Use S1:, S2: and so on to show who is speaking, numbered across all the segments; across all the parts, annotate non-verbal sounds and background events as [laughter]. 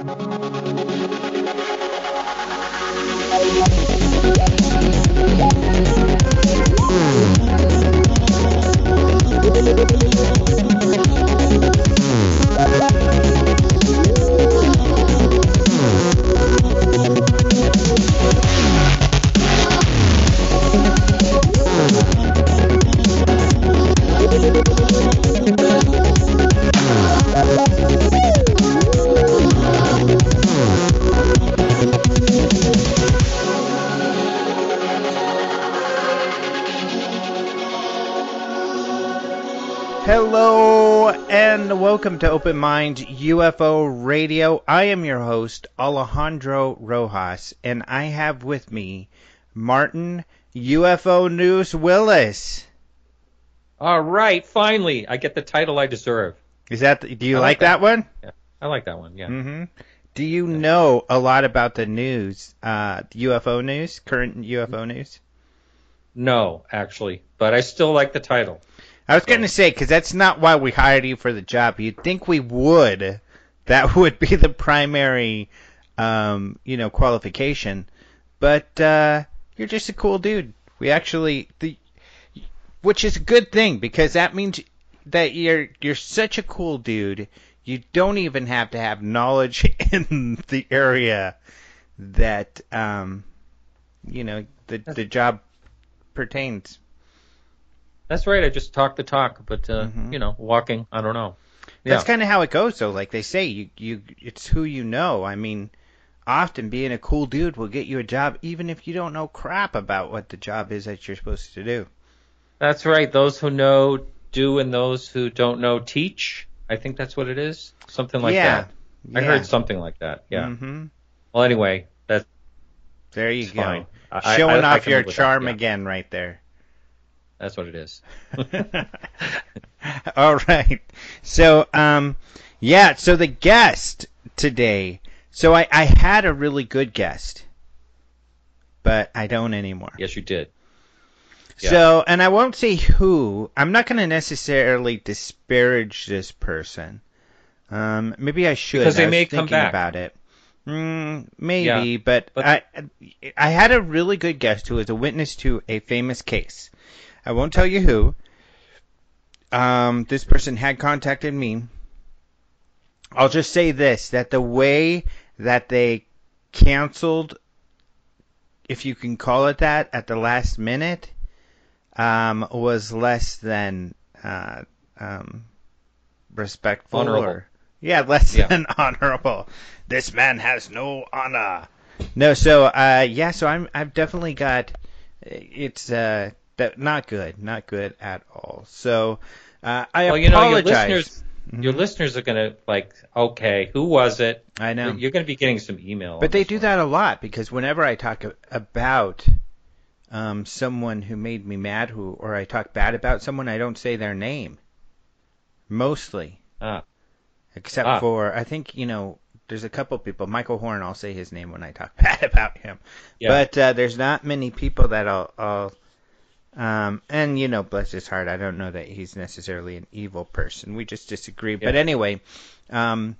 S1: Hello and welcome to Open Minds UFO Radio. I am your host, Alejandro Rojas, and I have with me Martin UFO News Willis.
S2: All right, finally, I get the title I deserve.
S1: Is that do you like,
S2: like
S1: that.
S2: that.
S1: one?
S2: Yeah, I like that one. Yeah.
S1: Mm-hmm. Do you know a lot about the news, uh, UFO news, current UFO news?
S2: No, actually, but I still like the title.
S1: I was going to say because that's not why we hired you for the job. You'd think we would. That [laughs] would be the primary, um, you know, qualification. But uh, you're just a cool dude. We actually, the, which is a good thing because that means that you're you're such a cool dude. You don't even have to have knowledge [laughs] in the area that, um, you know, the the job pertains.
S2: That's right. I just talk the talk, but uh,
S1: Mhm.
S2: you know, walking, I don't know.
S1: That's kind of how it goes, though. Like they say, you you it's who you know. I mean, often being a cool dude will get you a job, even if you don't know crap about what the job is that you're supposed to do.
S2: That's right. Those who know do, and those who don't know teach. I think that's what it is. Something like
S1: yeah,
S2: that. I heard something like that. Yeah.
S1: hmm
S2: Well, anyway, that's
S1: There you go.
S2: fine. I- I-
S1: Showing
S2: I- I
S1: off
S2: can
S1: your
S2: that,
S1: charm
S2: yeah.
S1: again, right there.
S2: That's what it is. [laughs]
S1: All right. So, um, yeah. So the guest today. So I I had a really good guest, but I don't anymore.
S2: yes, you did. Yeah.
S1: So, and I won't say who. I'm not going to necessarily disparage this person. Um, maybe I should.
S2: Because they may come
S1: thinking
S2: back.
S1: about it. Mm, maybe,
S2: Yeah,
S1: but,
S2: but-
S1: I I had a really good guest who was a witness to a famous case. I won't tell you who. Um, this person had contacted me. I'll just say this: that the way that they canceled, if you can call it that, at the last minute, um, was less than uh, um, respectful
S2: Honorable.
S1: or yeah, less
S2: Yeah.
S1: than [laughs] honorable. This man has no honor. No, so uh, yeah, so I'm I've definitely got it's uh that not good, not good at all. So uh, I
S2: Well, you know, your
S1: apologize.
S2: listeners,
S1: Mhm.
S2: your listeners are gonna like, okay, who was it?
S1: I know.
S2: You're gonna be getting some email.
S1: But they do
S2: one.
S1: that a lot because whenever I talk about um, someone who made me mad, who or I talk bad about someone, I don't say their name. Mostly,
S2: Ah,
S1: except
S2: Ah.
S1: for I think you know there's a couple people. Michael Horn, I'll say his name when I talk [laughs] bad about him.
S2: yeah.
S1: But uh, there's not many people that I'll. I'll um, and you know, bless his heart, I don't know that he's necessarily an evil person. We just disagree. But anyway, um,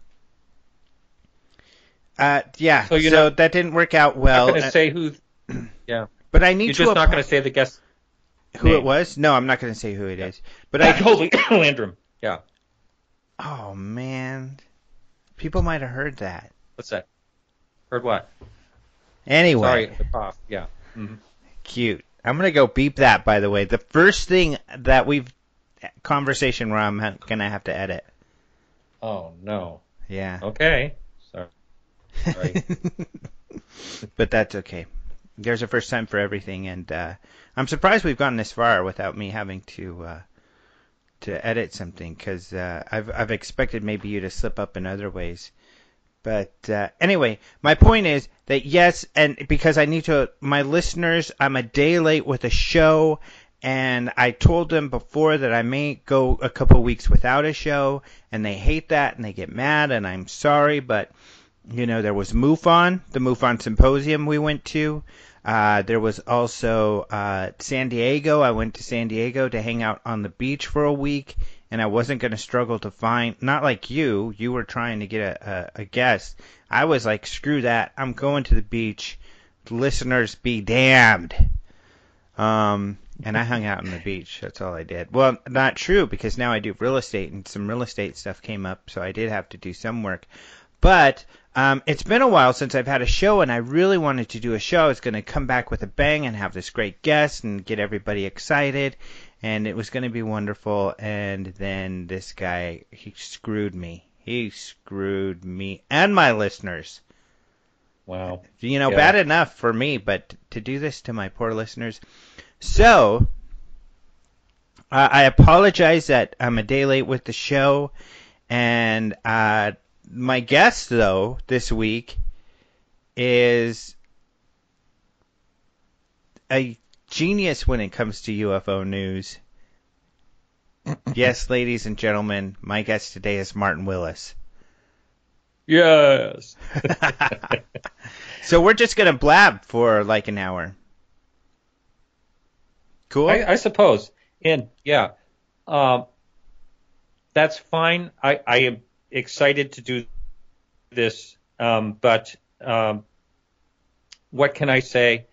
S1: uh, yeah. So,
S2: So you're not-
S1: that didn't work out well.
S2: I'm gonna
S1: uh,
S2: say who. [clears throat] Yeah.
S1: But I need
S2: You're
S1: to.
S2: just not gonna say the guest.
S1: who it was? No, I'm not going to say who it is. But I. [coughs]
S2: Holy [coughs] Landrum. Yeah.
S1: Oh man, people might have heard that.
S2: What's that? Heard what?
S1: Anyway.
S2: Sorry, the cough. Yeah. hmm
S1: Cute. I'm gonna go beep that. By the way, the first thing that we've conversation where I'm ha- gonna have to edit.
S2: Oh no.
S1: Yeah.
S2: Okay. Sorry. Sorry. [laughs]
S1: but that's okay. There's a first time for everything, and uh, I'm surprised we've gotten this far without me having to uh, to edit something because uh, I've I've expected maybe you to slip up in other ways. But uh, anyway, my point is that yes, and because I need to, my listeners, I'm a day late with a show, and I told them before that I may go a couple weeks without a show, and they hate that and they get mad, and I'm sorry, but you know, there was MUFON, the MUFON symposium we went to. Uh, there was also uh, San Diego. I went to San Diego to hang out on the beach for a week and I wasn't going to struggle to find. Not like you, you were trying to get a, a, a guest. I was like, screw that. I'm going to the beach. Listeners be damned. Um, and I hung out on the beach. That's all I did. Well, not true because now I do real estate and some real estate stuff came up, so I did have to do some work. But um, it's been a while since I've had a show, and I really wanted to do a show. I was going to come back with a bang and have this great guest and get everybody excited, and it was going to be wonderful. And then this guy, he screwed me. He screwed me and my listeners.
S2: Wow.
S1: You know,
S2: Yeah.
S1: bad enough for me, but to do this to my poor listeners. So, uh, I apologize that I'm a day late with the show, and uh, my guest though this week is a genius when it comes to UFO news. [laughs] yes, ladies and gentlemen, my guest today is Martin Willis.
S2: Yes. [laughs]
S1: so we're just gonna blab for like an hour. Cool.
S2: I, I suppose. And yeah, um, that's fine. I, I am excited to do this, um, but um, what can I say?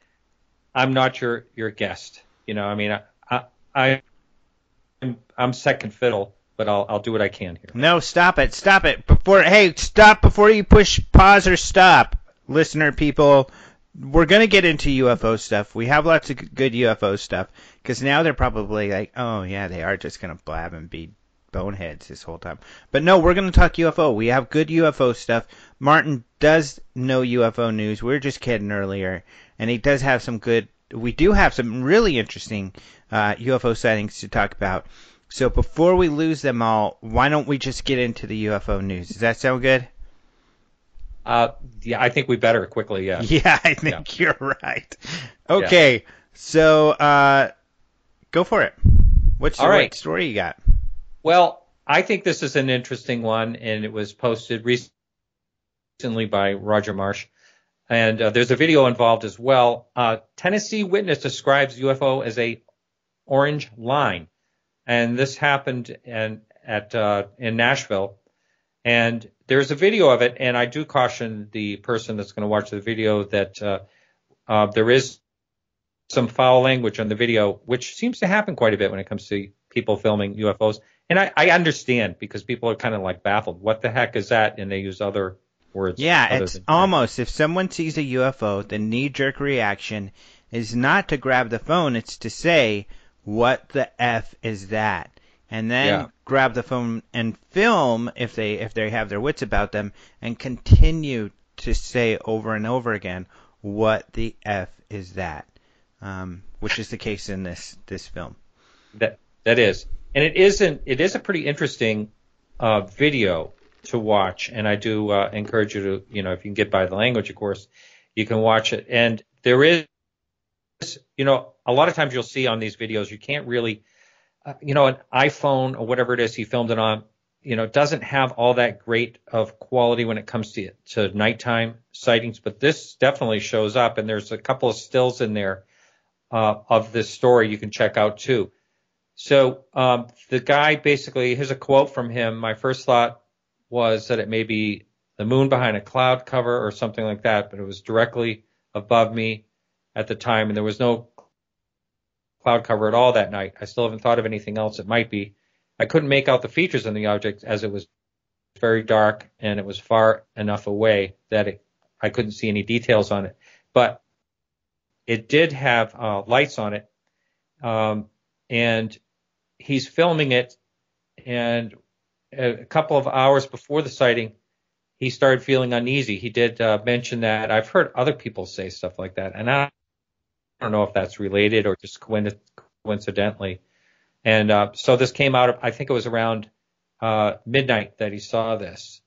S2: I'm not your your guest. You know, I mean, I, I, I'm, I'm second fiddle, but I'll I'll do what I can here.
S1: No, stop it. Stop it. Before hey, stop before you push pause or stop. Listener people, we're to get into UFO stuff. We have lots of good UFO stuff cuz now they're probably like, "Oh, yeah, they are just to blab and be boneheads this whole time." But no, we're going to talk UFO. We have good UFO stuff. Martin does know UFO news. We were just kidding earlier, and he does have some good we do have some really interesting uh, UFO sightings to talk about. So before we lose them all, why don't we just get into the UFO news? Does that sound good?
S2: Uh, yeah, I think we better quickly. Yeah. [laughs]
S1: Yeah, I think you're right. Okay, so uh, go for it. What's right
S2: right.
S1: story you got?
S2: Well, I think this is an interesting one, and it was posted recently by Roger Marsh. And uh, there's a video involved as well. Uh, Tennessee witness describes UFO as a orange line, and this happened in, at uh, in Nashville. And there's a video of it, and I do caution the person that's going to watch the video that uh, uh, there is some foul language on the video, which seems to happen quite a bit when it comes to people filming UFOs. And I, I understand because people are kind of like baffled. What the heck is that? And they use other words.
S1: Yeah, it's almost if someone sees a UFO, the knee jerk reaction is not to grab the phone, it's to say, What the F is that? And then
S2: Yeah.
S1: grab the phone and film if they if they have their wits about them and continue to say over and over again, What the F is that? Um, which is the case in this this film.
S2: That that is, and it isn't. It is a pretty interesting uh, video to watch, and I do uh, encourage you to, you know, if you can get by the language, of course, you can watch it. And there is, you know, a lot of times you'll see on these videos, you can't really, uh, you know, an iPhone or whatever it is he filmed it on, you know, doesn't have all that great of quality when it comes to to nighttime sightings, but this definitely shows up, and there's a couple of stills in there uh, of this story you can check out too. So um, the guy basically, here's a quote from him. My first thought was that it may be the moon behind a cloud cover or something like that, but it was directly above me at the time, and there was no cloud cover at all that night. I still haven't thought of anything else it might be. I couldn't make out the features on the object as it was very dark and it was far enough away that it, I couldn't see any details on it. But it did have uh, lights on it, um, and he's filming it. And a couple of hours before the sighting, he started feeling uneasy. He did uh, mention that. I've heard other people say stuff like that, and I don't know if that's related or just coincidentally. And uh, so this came out. I think it was around uh, midnight that he saw this.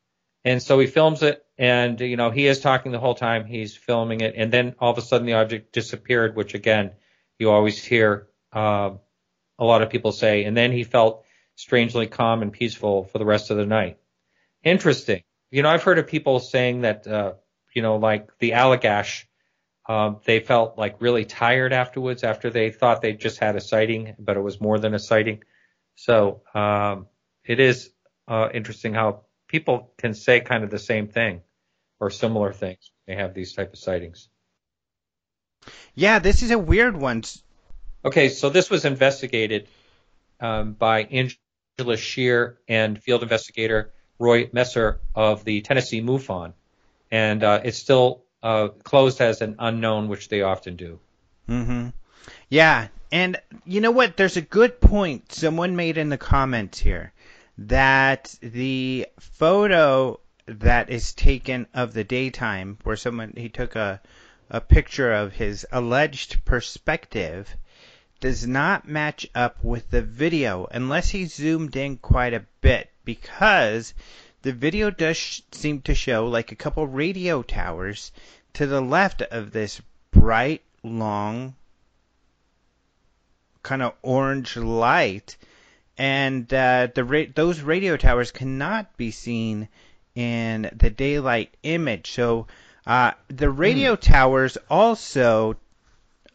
S2: And so he films it, and you know he is talking the whole time. He's filming it, and then all of a sudden the object disappeared, which again you always hear uh, a lot of people say. And then he felt strangely calm and peaceful for the rest of the night. Interesting. You know, I've heard of people saying that uh, you know, like the Allagash, um, they felt like really tired afterwards after they thought they just had a sighting, but it was more than a sighting. So um, it is uh, interesting how people can say kind of the same thing or similar things. They have these type of sightings.
S1: Yeah, this is a weird one.
S2: Okay, so this was investigated um, by Angela Shear and field investigator Roy Messer of the Tennessee MUFON, and uh, it's still uh, closed as an unknown, which they often do.
S1: Mm-hmm. Yeah, and you know what? There's a good point someone made in the comments here that the photo that is taken of the daytime, where someone he took a a picture of his alleged perspective, does not match up with the video unless he zoomed in quite a bit because the video does sh- seem to show like a couple radio towers to the left of this bright, long, kind of orange light, and uh, the ra- those radio towers cannot be seen in the daylight image. So uh, the radio mm. towers also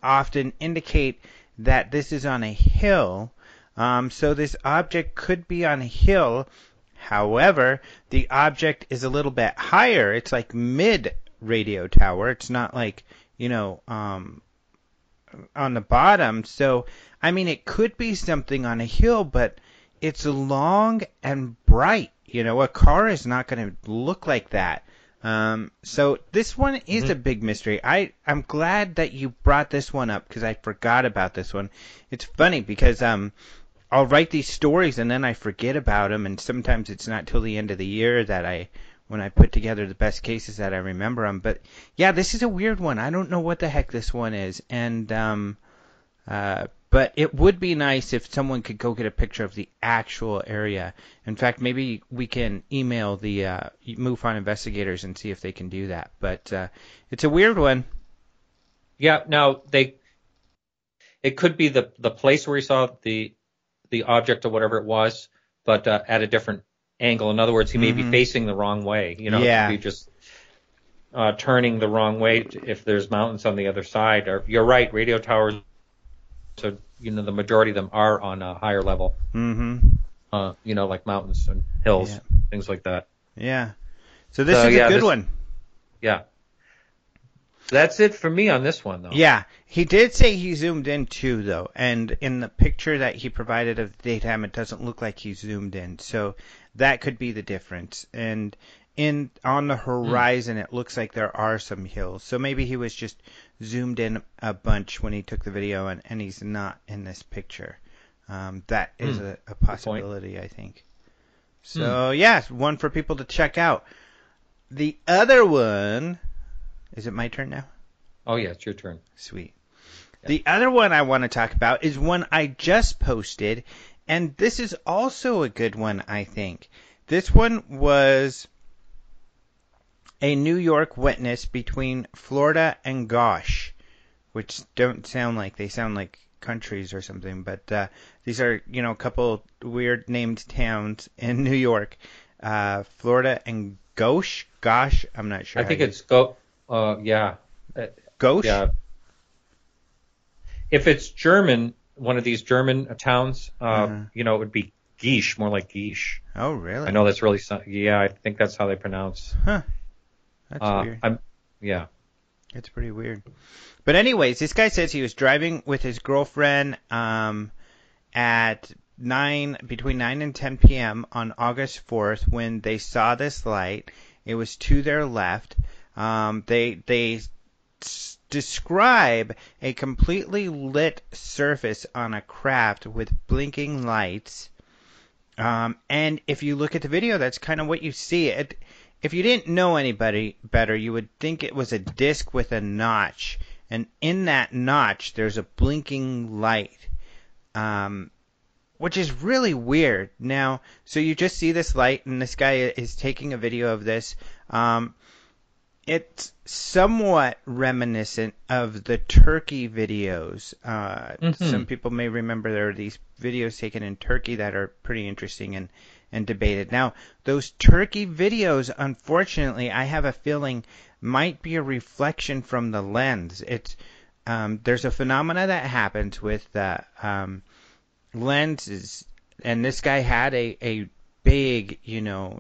S1: often indicate that this is on a hill. Um, so this object could be on a hill. However, the object is a little bit higher. It's like mid radio tower. It's not like, you know, um, on the bottom. So, I mean, it could be something on a hill, but it's long and bright. You know, a car is not going to look like that. Um, so this one is mm-hmm. a big mystery. I I'm glad that you brought this one up because I forgot about this one. It's funny because um I'll write these stories and then I forget about them, and sometimes it's not till the end of the year that I when I put together the best cases that I remember them. But yeah, this is a weird one. I don't know what the heck this one is, and um, uh, but it would be nice if someone could go get a picture of the actual area. In fact, maybe we can email the uh, MUFON investigators and see if they can do that. But uh, it's a weird one.
S2: Yeah. Now they, it could be the the place where he saw the the object or whatever it was, but uh, at a different angle. In other words, he may mm-hmm. be facing the wrong way. You know,
S1: yeah.
S2: be just uh, turning the wrong way if there's mountains on the other side. Or you're right, radio towers. So you know the majority of them are on a higher level.
S1: Mm-hmm.
S2: Uh, you know, like mountains and hills, yeah. things like that.
S1: Yeah. So this so, is yeah, a good
S2: this,
S1: one.
S2: Yeah. That's it for me on this one, though.
S1: Yeah, he did say he zoomed in too, though, and in the picture that he provided of the daytime, it doesn't look like he zoomed in. So that could be the difference. And in on the horizon, mm. it looks like there are some hills. So maybe he was just zoomed in a bunch when he took the video, and, and he's not in this picture. Um, that is mm. a, a, possibility, I think. So mm. yeah, one for people to check out. The other one, is it my turn now?
S2: Oh yeah, it's your turn.
S1: Sweet. Yeah. The other one I want to talk about is one I just posted, and this is also a good one, I think. This one was a New York witness between Florida and Gosh, which don't sound like they sound like countries or something, but uh, these are you know a couple weird named towns in [laughs] New York, uh, Florida and Gosh. Gosh, I'm not sure.
S2: I think it's go. Uh, yeah.
S1: Gosh.
S2: Yeah. If it's German, one of these German towns, uh, uh-huh. you know, it would be Gish, more like Gish.
S1: Oh, really?
S2: I know that's really, yeah, I think that's how they pronounce.
S1: Huh. That's uh, weird.
S2: I'm, yeah.
S1: It's pretty weird. But anyways, this guy says he was driving with his girlfriend um, at nine between nine and ten p.m. on August fourth when they saw this light. It was to their left. Um, they they describe a completely lit surface on a craft with blinking lights. Um, and if you look at the video, that's kind of what you see. It, if you didn't know anybody better, you would think it was a disc with a notch, and in that notch, there's a blinking light, um, which is really weird. Now, so you just see this light, and this guy is taking a video of this. Um, it's somewhat reminiscent of the Turkey videos. Uh, mm-hmm. Some people may remember there are these videos taken in Turkey that are pretty interesting and, and debated. Now, those Turkey videos, unfortunately, I have a feeling might be a reflection from the lens. It's um, there's a phenomena that happens with uh, um, lenses, and this guy had a, a big, you know,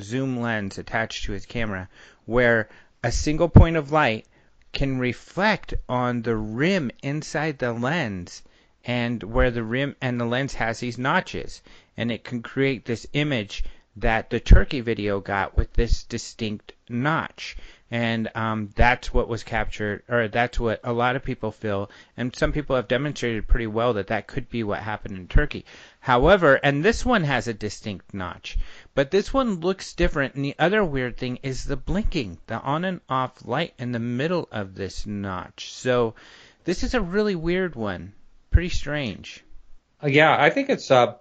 S1: zoom lens attached to his camera where a single point of light can reflect on the rim inside the lens and where the rim and the lens has these notches and it can create this image that the turkey video got with this distinct notch and um, that's what was captured, or that's what a lot of people feel, and some people have demonstrated pretty well that that could be what happened in Turkey. However, and this one has a distinct notch, but this one looks different. And the other weird thing is the blinking, the on and off light in the middle of this notch. So this is a really weird one, pretty strange.
S2: Uh, yeah, I think it's uh,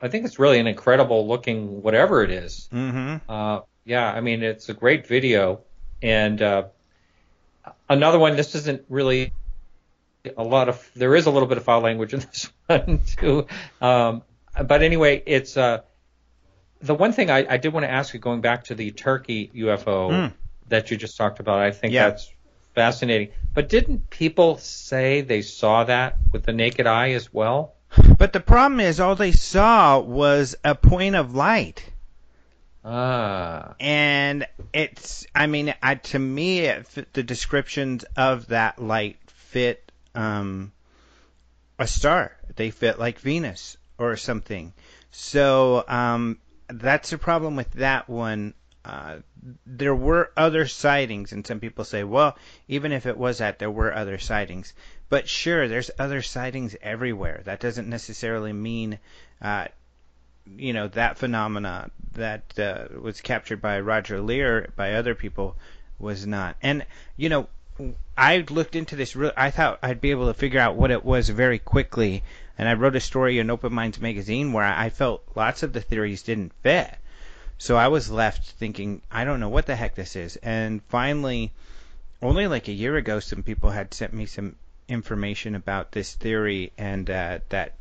S2: I think it's really an incredible looking whatever it is.
S1: Mm-hmm.
S2: Uh, yeah, I mean it's a great video. And uh, another one, this isn't really a lot of, there is a little bit of foul language in [laughs] this one too. Um, but anyway, it's uh, the one thing I, I did want to ask you, going back to the Turkey UFO
S1: Mm.
S2: that you just talked about. I think
S1: Yeah.
S2: that's fascinating. But didn't people say they saw that with the naked eye as well?
S1: But the problem is, all they saw was a point of light.
S2: Ah,
S1: and it's i mean I, to me it the descriptions of that light fit um a star. They fit like venus or something. So um that's the problem with that one uh there were other sightings and some people say well even if it was that there were other sightings but sure there's other sightings everywhere that doesn't necessarily mean uh you know that phenomena that uh, was captured by Roger Lear by other people was not. And you know, I looked into this. Re- I thought I'd be able to figure out what it was very quickly, and I wrote a story in Open Minds magazine where I felt lots of the theories didn't fit. So I was left thinking, I don't know what the heck this is. And finally, only like a year ago, some people had sent me some information about this theory and uh, that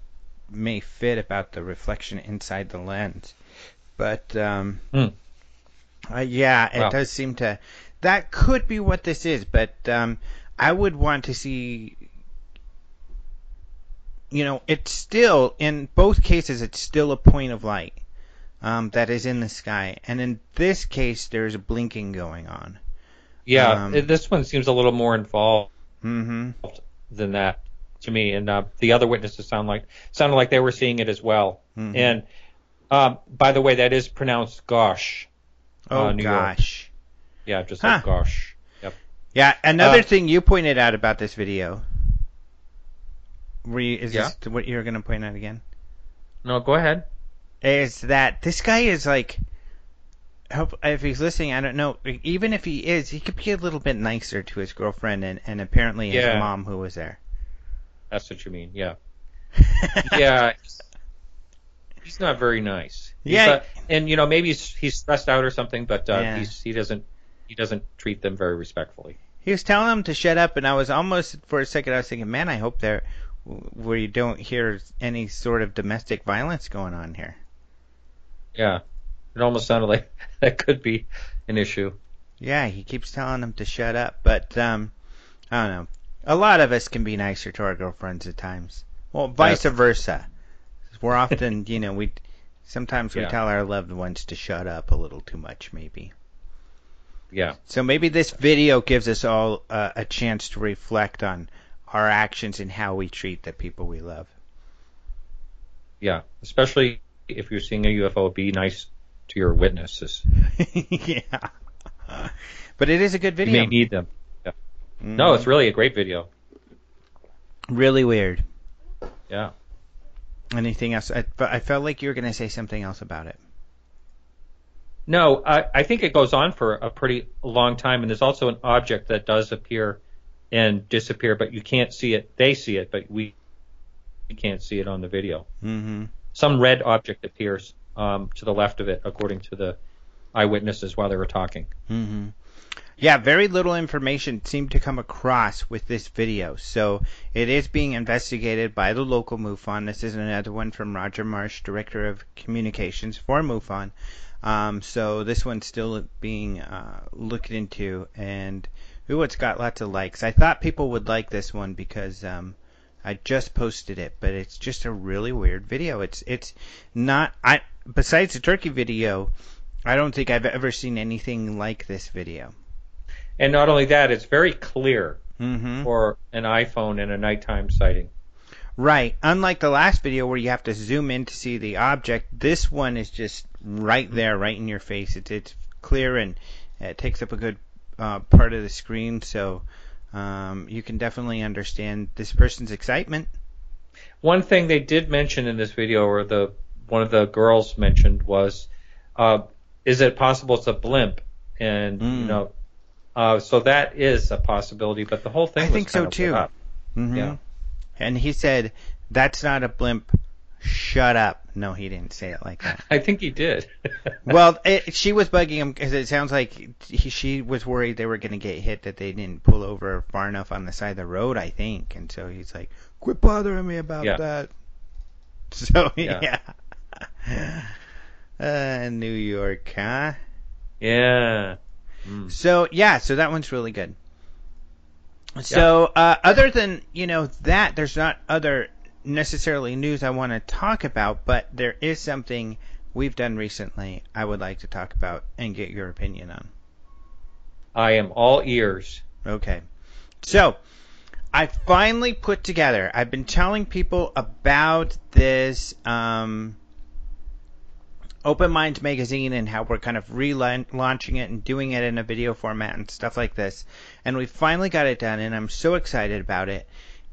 S1: may fit about the reflection inside the lens. But um,
S2: Hmm.
S1: uh, yeah, it
S2: Wow.
S1: does seem to. That could be what this is, but um, I would want to see. You know, it's still in both cases. It's still a point of light um, that is in the sky, and in this case, there's blinking going on.
S2: yeah.
S1: Um,
S2: this one seems a little more involved.
S1: hmm
S2: than that to me. And uh, the other witnesses sound like sounded like they were seeing it as well.
S1: Mhm.
S2: And um, by the way, that is pronounced gosh.
S1: Oh
S2: uh, New York.
S1: gosh.
S2: Yeah, just
S1: Huh.
S2: like gosh. Yep.
S1: Yeah, another
S2: Uh,
S1: thing you pointed out about this video. Were you, is
S2: Yeah.
S1: this what you were going to point out again?
S2: No, go ahead.
S1: Is that this guy is like, hope if he's listening, I don't know. Even if he is, he could be a little bit nicer to his girlfriend and, and apparently his
S2: Yeah.
S1: mom who was there.
S2: That's what you mean. Yeah. [laughs] Yeah. he's- not very nice. He's,
S1: Yeah.
S2: uh, and you know maybe he's, he's stressed out or something, but uh,
S1: Yeah.
S2: he's, he doesn't he doesn't treat them very respectfully.
S1: He was telling them to shut up, and I was almost for a second I was thinking, man, I hope there where you don't hear any sort of domestic violence going on here.
S2: Yeah. It almost sounded like [laughs] that could be an issue.
S1: Yeah, he keeps telling him to shut up, but um, I don't know. A lot of us can be nicer to our girlfriends at times. Well, vice versa. We're often, [laughs] you know, we sometimes we
S2: Yeah.
S1: tell our loved ones to shut up a little too much, maybe.
S2: Yeah.
S1: So maybe this video gives us all uh, a chance to reflect on our actions and how we treat the people we love.
S2: Yeah. Especially if you're seeing a UFO, be nice to your witnesses. [laughs]
S1: yeah. But it is a good video.
S2: You may need them. No, it's really a great video.
S1: really weird.
S2: Yeah.
S1: Anything else? I, but I felt like you were going to say something else about it.
S2: No, I, I think it goes on for a pretty long time, and there's also an object that does appear and disappear, but you can't see it. They see it, but we, we can't see it on the video.
S1: Mm-hmm.
S2: Some red object appears um, to the left of it, according to the eyewitnesses while they were talking.
S1: Mm-hmm. Yeah, very little information seemed to come across with this video. So it is being investigated by the local MUFON. This is another one from Roger Marsh, Director of Communications for MUFON. Um, so this one's still being uh, looked into, and ooh, it's got lots of likes. I thought people would like this one because um, I just posted it, but it's just a really weird video. It's it's not I besides the turkey video, I don't think I've ever seen anything like this video.
S2: And not only that, it's very clear
S1: Mm-hmm.
S2: for an iPhone and a nighttime sighting.
S1: Right. Unlike the last video where you have to zoom in to see the object, this one is just right there, right in your face. It's it's clear and it takes up a good uh, part of the screen, so um, you can definitely understand this person's excitement.
S2: One thing they did mention in this video, or the one of the girls mentioned, was, uh, is it possible it's a blimp? And you
S1: Mm.
S2: know, uh, so that is a possibility. But the whole thing,
S1: I think so, too.
S2: lit up.
S1: hmm
S2: Yeah.
S1: And he said, "That's not a blimp. Shut up." No, he didn't say it like that. [laughs]
S2: I think he did. [laughs]
S1: well, it, she was bugging him because it sounds like he, she was worried they were going to get hit that they didn't pull over far enough on the side of the road, I think. And so he's like, "Quit bothering me about
S2: Yeah.
S1: that." [laughs] So
S2: Yeah.
S1: yeah, uh, New York, huh?
S2: yeah. Mm.
S1: So yeah, so that one's really good. So uh, other than you know that, there's not other necessarily news I want to talk about, but there is something we've done recently I would like to talk about and get your opinion on.
S2: I am all ears.
S1: Okay. So, I finally put together, I've been telling people about this um, Open Minds magazine and how we're kind of relaunching it and doing it in a video format and stuff like this. And we finally got it done, and I'm so excited about it.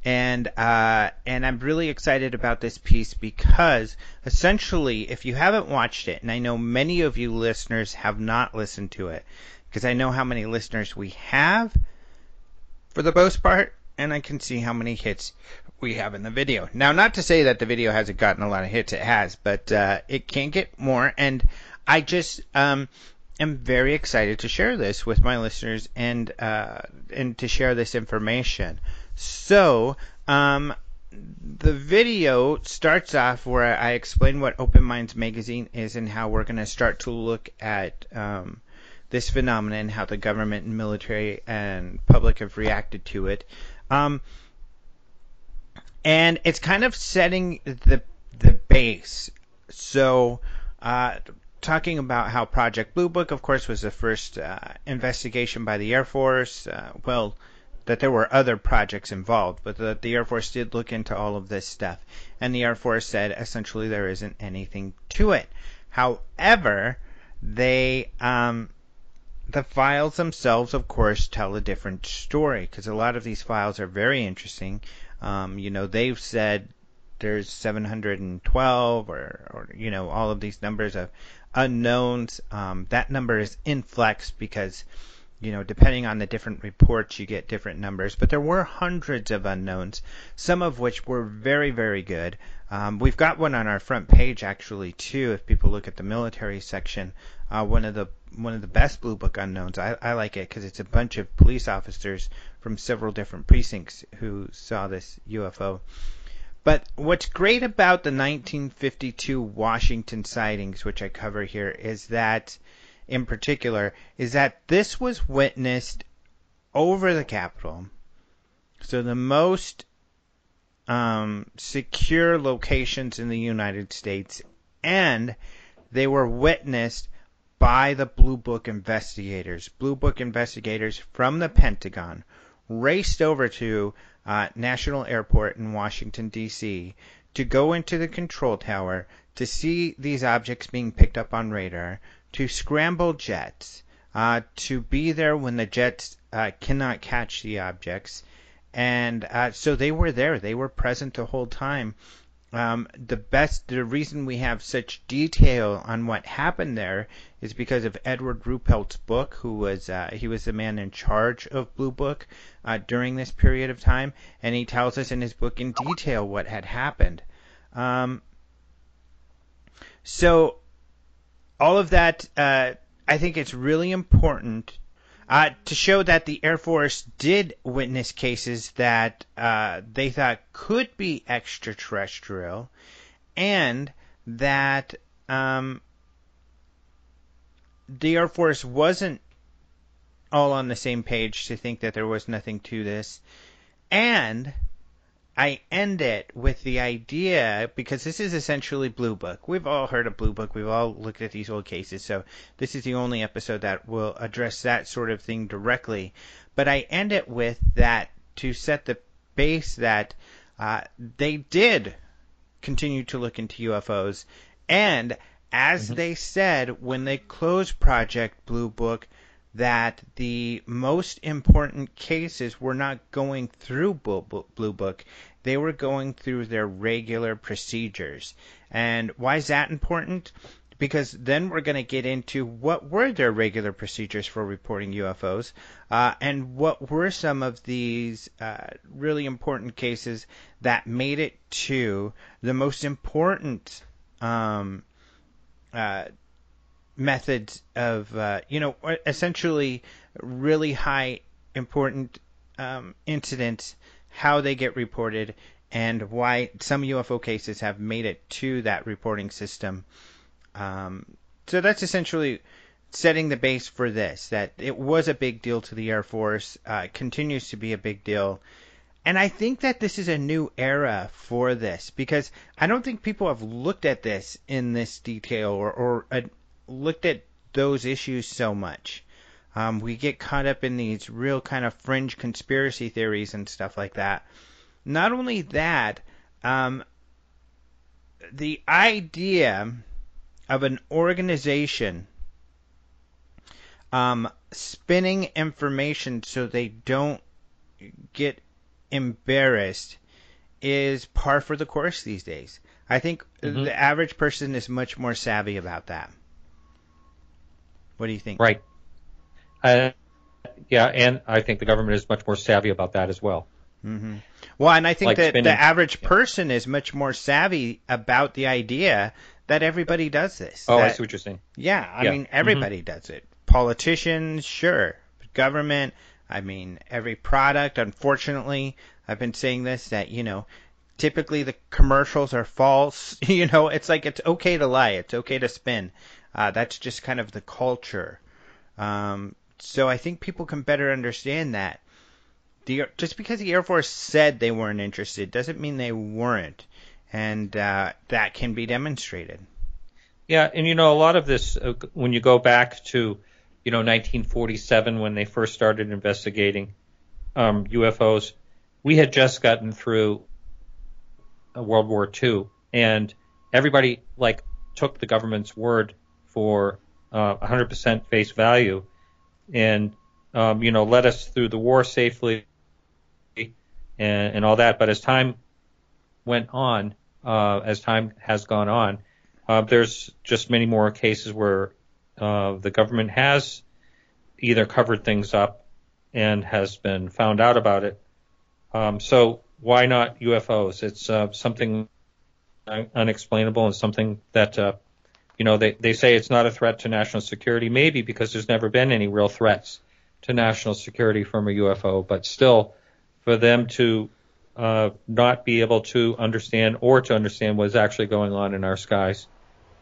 S1: And uh, and I'm really excited about this piece because essentially, if you haven't watched it, and I know many of you listeners have not listened to it, because I know how many listeners we have for the most part, and I can see how many hits we have in the video. Now, not to say that the video hasn't gotten a lot of hits, it has, but uh, it can get more, and I just um, am very excited to share this with my listeners and uh, and to share this information. So, um, the video starts off where I explain what Open Minds Magazine is and how we're going to start to look at um, this phenomenon, how the government and military and public have reacted to it. Um, and it's kind of setting the the base. So, uh, talking about how Project Blue Book, of course, was the first uh, investigation by the Air Force. Uh, well, that there were other projects involved, but that the Air Force did look into all of this stuff, and the Air Force said essentially there isn't anything to it. However, they um, the files themselves, of course, tell a different story because a lot of these files are very interesting. Um, you know, they've said there's 712 or, or you know all of these numbers of unknowns. Um, that number is in flex because you know depending on the different reports you get different numbers. But there were hundreds of unknowns, some of which were very very good. Um, we've got one on our front page actually too. If people look at the military section, uh, one of the one of the best Blue Book unknowns. I, I like it because it's a bunch of police officers from several different precincts who saw this UFO. But what's great about the 1952 Washington sightings, which I cover here, is that, in particular, is that this was witnessed over the Capitol. So the most um, secure locations in the United States, and they were witnessed by the Blue Book investigators. Blue Book investigators from the Pentagon raced over to uh, National Airport in Washington, D.C., to go into the control tower to see these objects being picked up on radar, to scramble jets, uh, to be there when the jets uh, cannot catch the objects. And uh, so they were there. They were present the whole time. Um, the best, the reason we have such detail on what happened there is because of Edward Ruppelt's book, who was uh, he was the man in charge of Blue Book uh, during this period of time, and he tells us in his book in detail what had happened. Um, so all of that, uh, I think it's really important uh, to show that the Air Force did witness cases that uh, they thought could be extraterrestrial, and that um, the Air Force wasn't all on the same page to think that there was nothing to this, and I end it with the idea because this is essentially Blue Book. We've all heard of Blue Book. We've all looked at these old cases. So this is the only episode that will address that sort of thing directly. But I end it with that to set the base that uh, they did continue to look into UFOs. And as mm-hmm. they said when they closed Project Blue Book, that the most important cases were not going through Blue Book, they were going through their regular procedures. And why is that important? Because then we're going to get into what were their regular procedures for reporting UFOs, uh, and what were some of these uh, really important cases that made it to the most important um, uh, methods of, uh, you know, essentially really high important um, incidents, how they get reported, and why some UFO cases have made it to that reporting system. Um, so that's essentially setting the base for this. That it was a big deal to the Air Force, uh, continues to be a big deal. And I think that this is a new era for this because I don't think people have looked at this in this detail or, or uh, looked at those issues so much. Um, we get caught up in these real kind of fringe conspiracy theories and stuff like that. Not only that, um, the idea of an organization um, spinning information so they don't get embarrassed is par for the course these days. I think mm-hmm. the average person is much more savvy about that. What do you think?
S2: Right. Uh, yeah, and I think the government is much more savvy about that as well.
S1: Mm-hmm. Well, and I think like that spinning, the average yeah. person is much more savvy about the idea that everybody does this.
S2: Oh,
S1: that,
S2: I see what you're saying.
S1: Yeah, I yeah. mean everybody mm-hmm. does it. Politicians, sure. Government, I mean every product. Unfortunately, I've been saying this that you know typically the commercials are false. [laughs] you know, it's like it's okay to lie, it's okay to spin. Uh, that's just kind of the culture. Um, so I think people can better understand that. The, just because the Air Force said they weren't interested doesn't mean they weren't, and uh, that can be demonstrated.
S2: Yeah, and you know a lot of this uh, when you go back to, you know, 1947 when they first started investigating um, UFOs, we had just gotten through World War II, and everybody like took the government's word for uh, 100% face value, and um, you know led us through the war safely and, and all that. But as time went on, uh, as time has gone on, uh, there's just many more cases where uh, the government has either covered things up and has been found out about it. Um, so why not UFOs? It's uh, something unexplainable and something that uh, you know, they, they say it's not a threat to national security, maybe because there's never been any real threats to national security from a UFO, but still, for them to uh, not be able to understand or to understand what's actually going on in our skies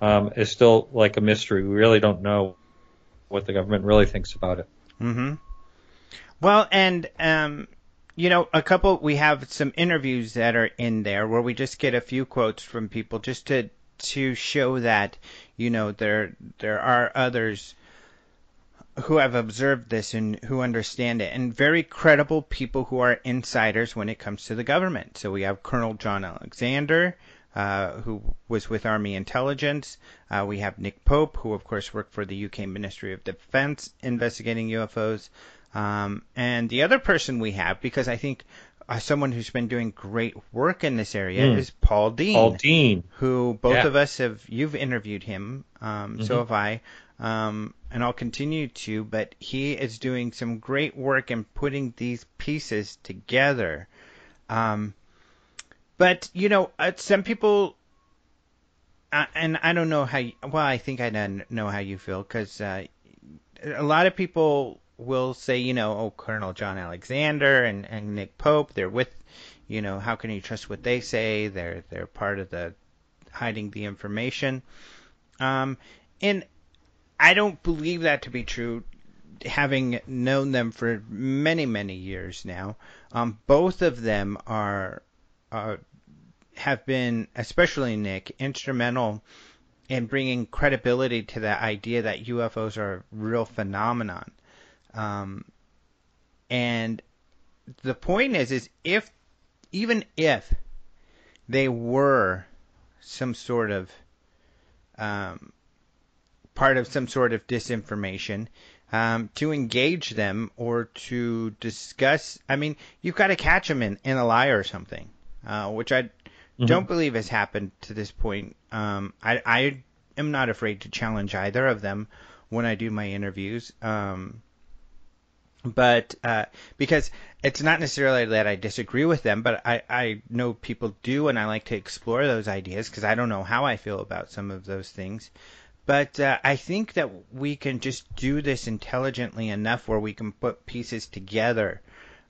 S2: um, is still like a mystery. We really don't know what the government really thinks about it.
S1: Mm-hmm. Well, and um, you know, a couple we have some interviews that are in there where we just get a few quotes from people just to to show that you know there there are others who have observed this and who understand it, and very credible people who are insiders when it comes to the government. So we have Colonel John Alexander, uh, who was with Army Intelligence. Uh, we have Nick Pope, who of course worked for the UK Ministry of Defence investigating UFOs. Um, and the other person we have, because I think uh, someone who's been doing great work in this area mm. is Paul Dean.
S2: Paul Dean,
S1: who both yeah. of us have you've interviewed him, um, mm-hmm. so have I, um, and I'll continue to. But he is doing some great work in putting these pieces together. Um, but you know, uh, some people, uh, and I don't know how. You, well, I think I know how you feel because uh, a lot of people will say, you know, oh, Colonel John Alexander and, and Nick Pope, they're with, you know, how can you trust what they say? They're they're part of the hiding the information. Um, and I don't believe that to be true. Having known them for many many years now, um, both of them are uh, have been, especially Nick, instrumental in bringing credibility to the idea that UFOs are a real phenomenon. Um, and the point is, is if even if they were some sort of um, part of some sort of disinformation, um, to engage them or to discuss. I mean, you've got to catch them in, in a lie or something, uh, which I mm-hmm. don't believe has happened to this point. Um, I, I am not afraid to challenge either of them when I do my interviews. Um, but uh, because it's not necessarily that I disagree with them, but I, I know people do, and I like to explore those ideas because I don't know how I feel about some of those things. But uh, I think that we can just do this intelligently enough where we can put pieces together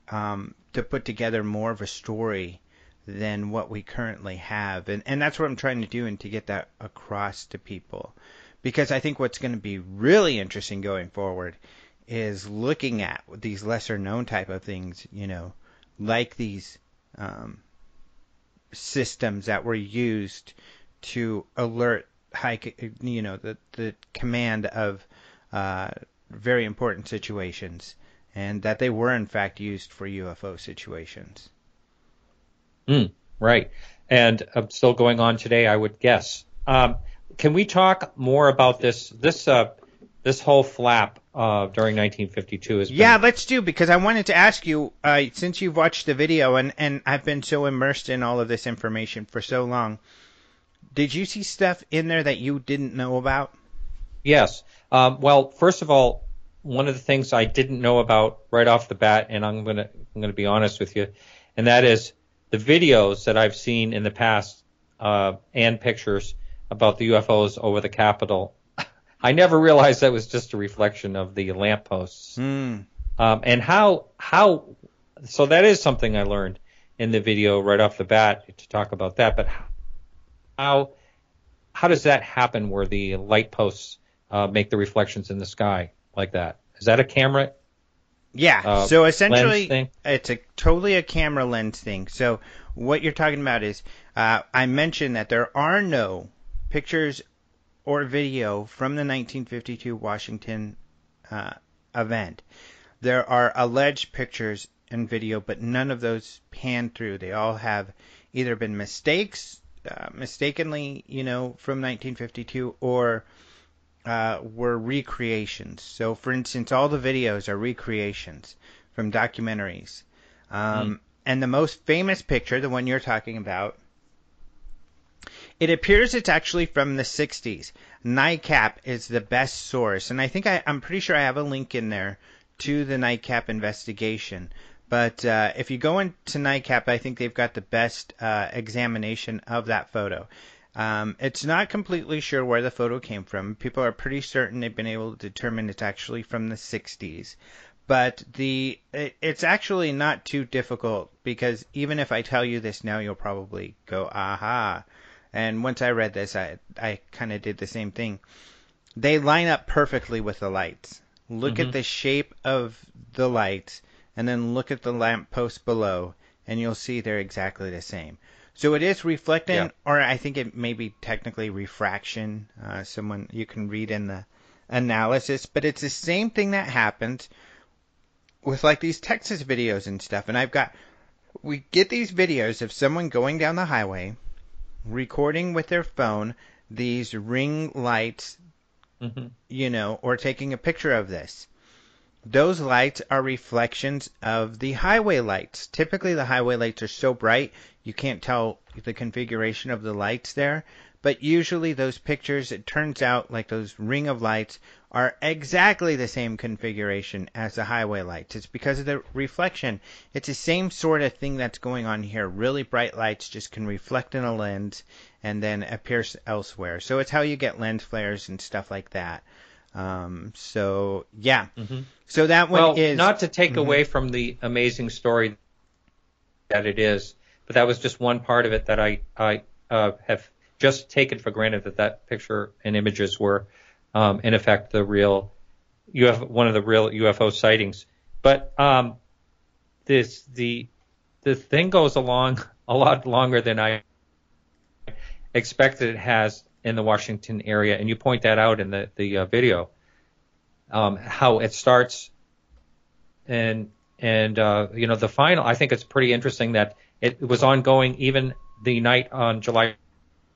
S1: um, to put together more of a story than what we currently have. And, and that's what I'm trying to do and to get that across to people. Because I think what's going to be really interesting going forward is looking at these lesser known type of things, you know, like these um, systems that were used to alert high, you know, the the command of uh, very important situations, and that they were in fact used for UFO situations.
S2: Mm, right, and uh, still going on today, I would guess. Um, can we talk more about this? This uh, this whole flap uh, during 1952 is.
S1: Yeah, let's do because I wanted to ask you uh, since you've watched the video and and I've been so immersed in all of this information for so long. Did you see stuff in there that you didn't know about?
S2: Yes. Um, well, first of all, one of the things I didn't know about right off the bat, and I'm gonna I'm gonna be honest with you, and that is the videos that I've seen in the past uh, and pictures about the UFOs over the Capitol. I never realized that was just a reflection of the lampposts.
S1: Mm.
S2: Um, and how how so that is something I learned in the video right off the bat to talk about that. But how how does that happen where the light posts uh, make the reflections in the sky like that? Is that a camera?
S1: Yeah. Uh, so essentially, it's a totally a camera lens thing. So what you're talking about is, uh, I mentioned that there are no pictures or video from the 1952 Washington uh, event. There are alleged pictures and video, but none of those pan through. They all have either been mistakes uh, mistakenly, you know, from 1952 or uh, were recreations. So, for instance, all the videos are recreations from documentaries. Um, mm. And the most famous picture, the one you're talking about, it appears it's actually from the 60s. NICAP is the best source, and I think I, I'm pretty sure I have a link in there to the NICAP investigation. But uh, if you go into NICAP, I think they've got the best uh, examination of that photo. Um, it's not completely sure where the photo came from. People are pretty certain they've been able to determine it's actually from the 60s. But the it, it's actually not too difficult because even if I tell you this now, you'll probably go aha. And once I read this, I I kind of did the same thing. They line up perfectly with the lights. Look mm-hmm. at the shape of the lights and then look at the lamp post below, and you'll see they're exactly the same. So it is reflecting, yeah. or I think it may be technically refraction. Uh, someone you can read in the analysis, but it's the same thing that happens with like these Texas videos and stuff. And I've got, we get these videos of someone going down the highway, recording with their phone these ring lights, mm-hmm. you know, or taking a picture of this. Those lights are reflections of the highway lights. Typically, the highway lights are so bright you can't tell the configuration of the lights there. But usually, those pictures, it turns out like those ring of lights are exactly the same configuration as the highway lights. It's because of the reflection. It's the same sort of thing that's going on here. Really bright lights just can reflect in a lens and then appear elsewhere. So it's how you get lens flares and stuff like that. Um, so yeah, mm-hmm. so that one
S2: well,
S1: is
S2: not to take mm-hmm. away from the amazing story that it is, but that was just one part of it that I I uh, have just taken for granted that that picture and images were um, in effect the real UFO, one of the real UFO sightings. But um, this the the thing goes along a lot longer than I expected it has in the Washington area, and you point that out in the the uh, video. Um, how it starts, and and uh, you know the final. I think it's pretty interesting that it was ongoing even the night on July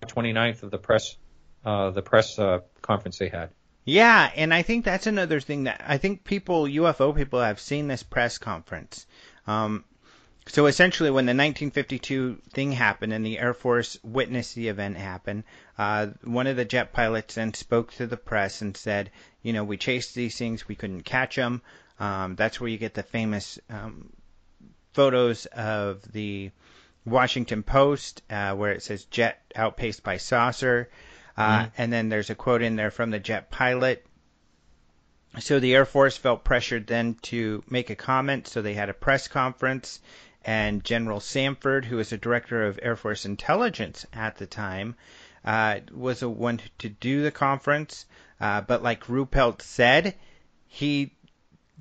S2: 29th of the press uh, the press uh, conference they had.
S1: Yeah, and I think that's another thing that I think people, UFO people, have seen this press conference. Um, so essentially, when the 1952 thing happened and the Air Force witnessed the event happen, uh, one of the jet pilots then spoke to the press and said, you know, we chased these things, we couldn't catch them. Um, that's where you get the famous um, photos of the Washington Post uh, where it says jet outpaced by saucer. Uh, mm-hmm. And then there's a quote in there from the jet pilot. So the Air Force felt pressured then to make a comment, so they had a press conference and General Samford, who was the director of Air Force intelligence at the time, uh, was the one to do the conference. Uh, but like Ruppelt said, he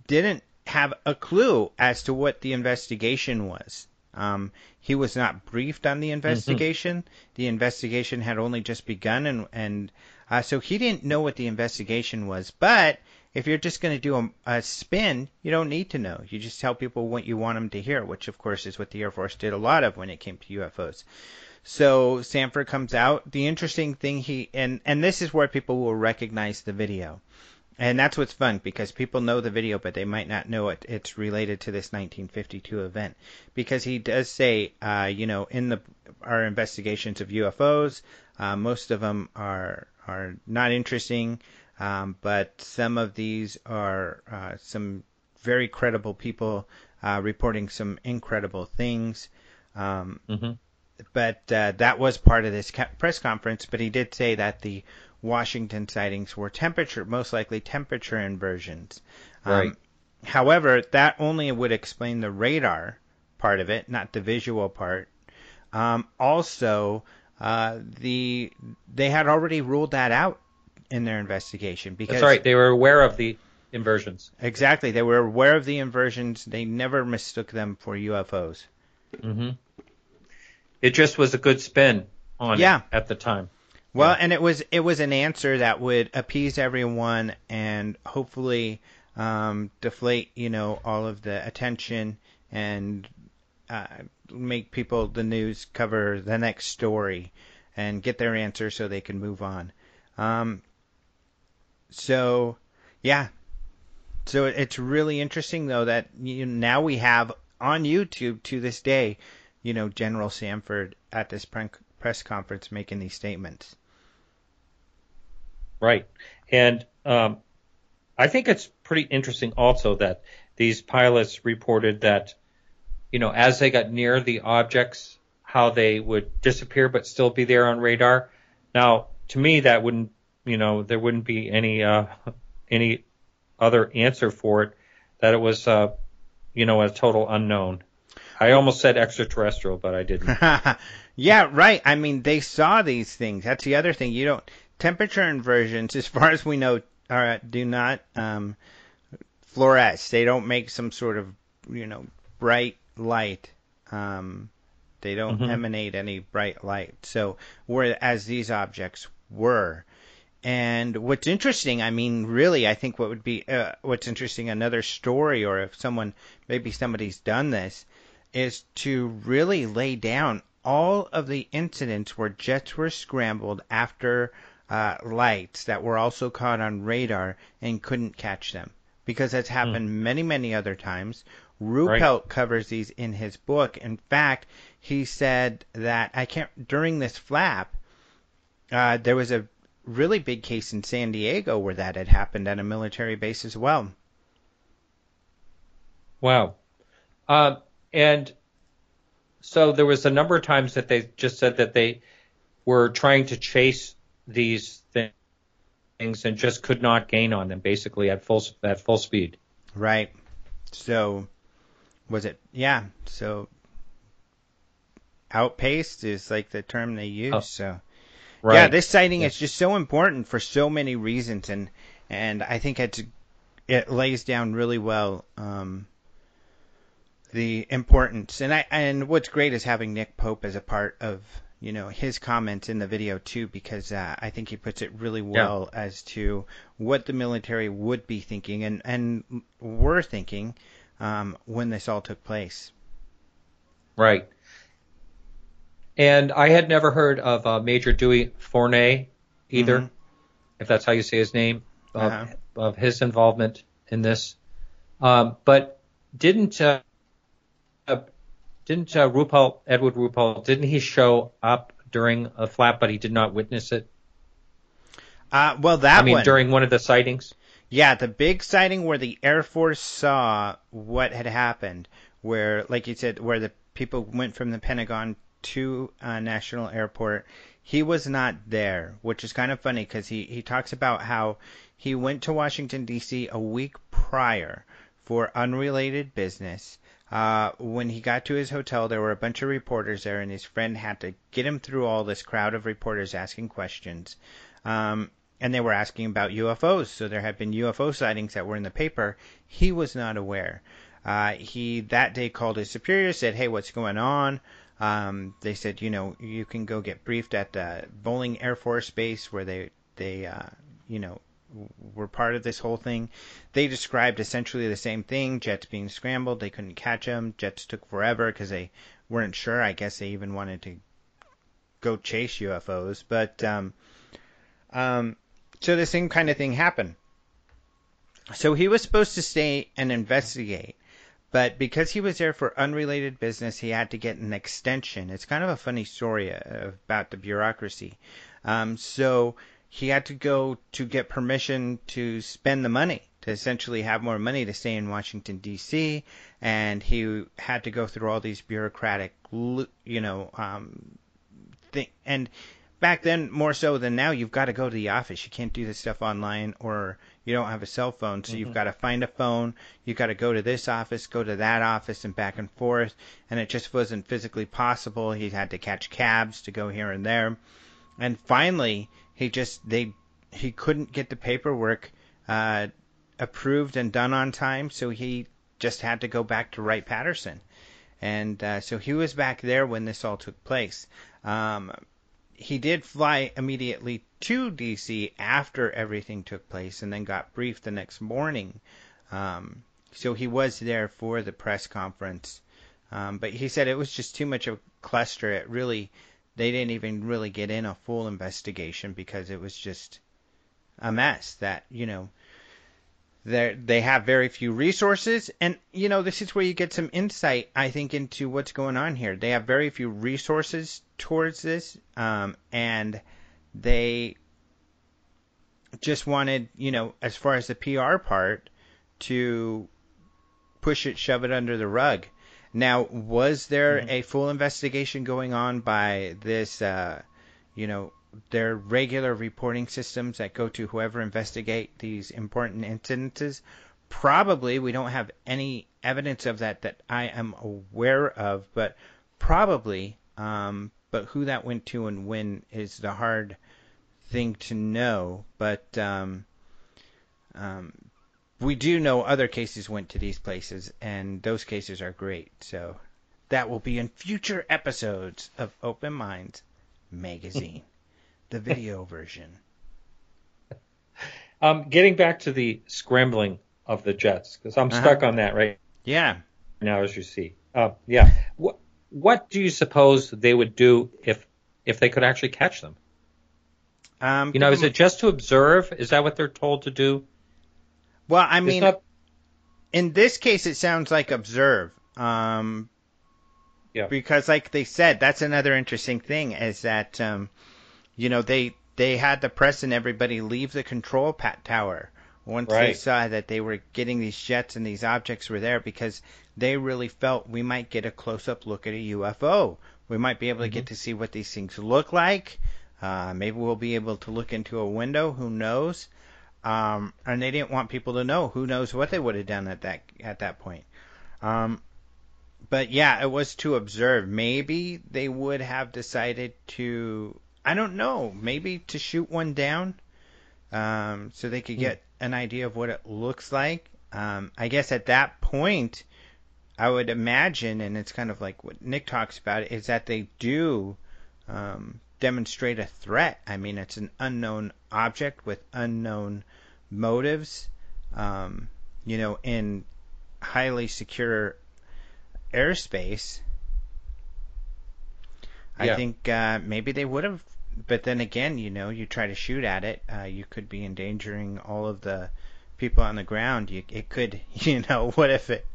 S1: didn't have a clue as to what the investigation was. Um, he was not briefed on the mm-hmm. investigation. Mm-hmm. The investigation had only just begun, and and uh, so he didn't know what the investigation was. But if you're just going to do a, a, spin, you don't need to know. You just tell people what you want them to hear, which of course is what the Air Force did a lot of when it came to UFOs. So Samford comes out. The interesting thing he and and this is where people will recognize the video. And that's what's fun because people know the video, but they might not know it. It's related to this 1952 event because he does say, uh, you know, in the our investigations of UFOs, uh, most of them are are not interesting. Um, but some of these are uh, some very credible people uh, reporting some incredible things. Um, mm-hmm. But uh, that was part of this press conference. But he did say that the Washington sightings were temperature, most likely temperature inversions.
S2: Um, right.
S1: However, that only would explain the radar part of it, not the visual part. Um, also, uh, the they had already ruled that out in their investigation because
S2: That's right. They were aware of the inversions.
S1: Exactly. They were aware of the inversions. They never mistook them for UFOs.
S2: Mm-hmm. It just was a good spin on yeah. at the time.
S1: Well, yeah. and it was it was an answer that would appease everyone and hopefully um, deflate you know all of the attention and uh, make people the news cover the next story and get their answer so they can move on. Um, so, yeah. So it's really interesting though that you know, now we have on YouTube to this day, you know, General Samford at this press conference making these statements.
S2: Right, and um, I think it's pretty interesting also that these pilots reported that, you know, as they got near the objects, how they would disappear but still be there on radar. Now, to me, that wouldn't you know, there wouldn't be any uh, any other answer for it. That it was, uh, you know, a total unknown. I almost said extraterrestrial, but I didn't. [laughs]
S1: yeah, right. I mean, they saw these things. That's the other thing. You don't temperature inversions, as far as we know, are, do not um, fluoresce. They don't make some sort of you know bright light. Um, they don't mm-hmm. emanate any bright light. So, whereas these objects were, and what's interesting, I mean, really, I think what would be uh, what's interesting, another story, or if someone, maybe somebody's done this, is to really lay down all of the incidents where jets were scrambled after uh, lights that were also caught on radar and couldn't catch them. Because that's hmm. happened mm. many, many other times. Ruppelt right. covers these in his book. In fact, he said that I can't during this flap. Uh, there was a really big case in San Diego where that had happened at a military base as well.
S2: Wow. Uh, and so there was a number of times that they just said that they were trying to chase these things and just could not gain on them basically at full at full speed.
S1: Right. So was it yeah, so outpaced is like the term they use. Oh. So Right. Yeah, this sighting is just so important for so many reasons, and and I think it's it lays down really well um, the importance. And I and what's great is having Nick Pope as a part of you know his comments in the video too, because uh, I think he puts it really well yeah. as to what the military would be thinking and and were thinking um, when this all took place.
S2: Right. And I had never heard of uh, Major Dewey Fournet either, mm-hmm. if that's how you say his name, of, uh-huh. of his involvement in this. Um, but didn't uh, uh, didn't uh, Ruppelt, Edward Ruppelt, didn't he show up during a flap, but he did not witness it?
S1: Uh, well, that
S2: I mean,
S1: one,
S2: during one of the sightings.
S1: Yeah, the big sighting where the Air Force saw what had happened, where, like you said, where the people went from the Pentagon to uh, National Airport. He was not there, which is kind of funny because he, he talks about how he went to Washington, D.C. a week prior for unrelated business. Uh, when he got to his hotel, there were a bunch of reporters there, and his friend had to get him through all this crowd of reporters asking questions. Um, and they were asking about UFOs. So there had been UFO sightings that were in the paper. He was not aware. Uh, he that day called his superior, said, "Hey, what's going on?" Um, they said, you know, you can go get briefed at uh, Bolling Air Force Base where they they uh, you know were part of this whole thing. They described essentially the same thing: jets being scrambled, they couldn't catch them. Jets took forever because they weren't sure. I guess they even wanted to go chase UFOs, but um, um, so the same kind of thing happened. So he was supposed to stay and investigate. But because he was there for unrelated business, he had to get an extension. It's kind of a funny story uh, about the bureaucracy. Um, so he had to go to get permission to spend the money, to essentially have more money to stay in Washington, D.C., and he had to go through all these bureaucratic, you know, um, thing. And back then, more so than now, you've got to go to the office. You can't do this stuff online or you don't have a cell phone, so mm-hmm. you've got to find a phone. You've got to go to this office, go to that office, and back and forth. And it just wasn't physically possible. He had to catch cabs to go here and there. And finally, he just they he couldn't get the paperwork uh, approved and done on time, so he just had to go back to Wright Patterson. And uh, so he was back there when this all took place. Um, he did fly immediately to DC after everything took place and then got briefed the next morning. Um, so he was there for the press conference. Um, but he said it was just too much of a cluster. It really, they didn't even really get in a full investigation because it was just a mess that, you know, they they have very few resources. And you know this is where you get some insight i think into what's going on here. They have very few resources towards this um, and they just wanted you know as far as the pr part to push it shove it under the rug now was there mm-hmm. a full investigation going on by this uh, you know their regular reporting systems that go to whoever investigate these important incidences. Probably we don't have any evidence of that that I am aware of, but probably. Um, but who that went to and when is the hard thing to know. But um, um, we do know other cases went to these places, and those cases are great. So that will be in future episodes of Open Minds magazine [laughs] the video version. [laughs]
S2: Um, getting back to the scrambling of the jets, because I'm uh-huh. stuck on that right
S1: yeah.
S2: now, as you see. Uh, yeah. What What do you suppose they would do if if they could actually catch them? Um, you know, is it just to observe? Is that what they're told to do?
S1: Well, I mean, not... in this case, it sounds like observe. Um, yeah. Because, like they said, that's another interesting thing is that um, you know, they they had the press and everybody leave the control pat tower once right. they saw that they were getting these jets and these objects were there because they really felt we might get a close up look at a UFO. We might be able to mm-hmm. get to see what these things look like. Uh, maybe we'll be able to look into a window. Who knows? Um, and they didn't want people to know. Who knows what they would have done at that at that point. Um, but yeah, it was to observe. Maybe they would have decided to I don't know. Maybe to shoot one down, um, so they could hmm. get an idea of what it looks like. Um, I guess at that point, I would imagine, and it's kind of like what Nick talks about, is that they do um, demonstrate a threat. I mean, it's an unknown object with unknown motives, um, you know, in highly secure airspace. I
S2: Yeah.
S1: think uh, maybe they would have, but then again, you know, you try to shoot at it, uh, you could be endangering all of the people on the ground. You, it could, [laughs] you know, what if it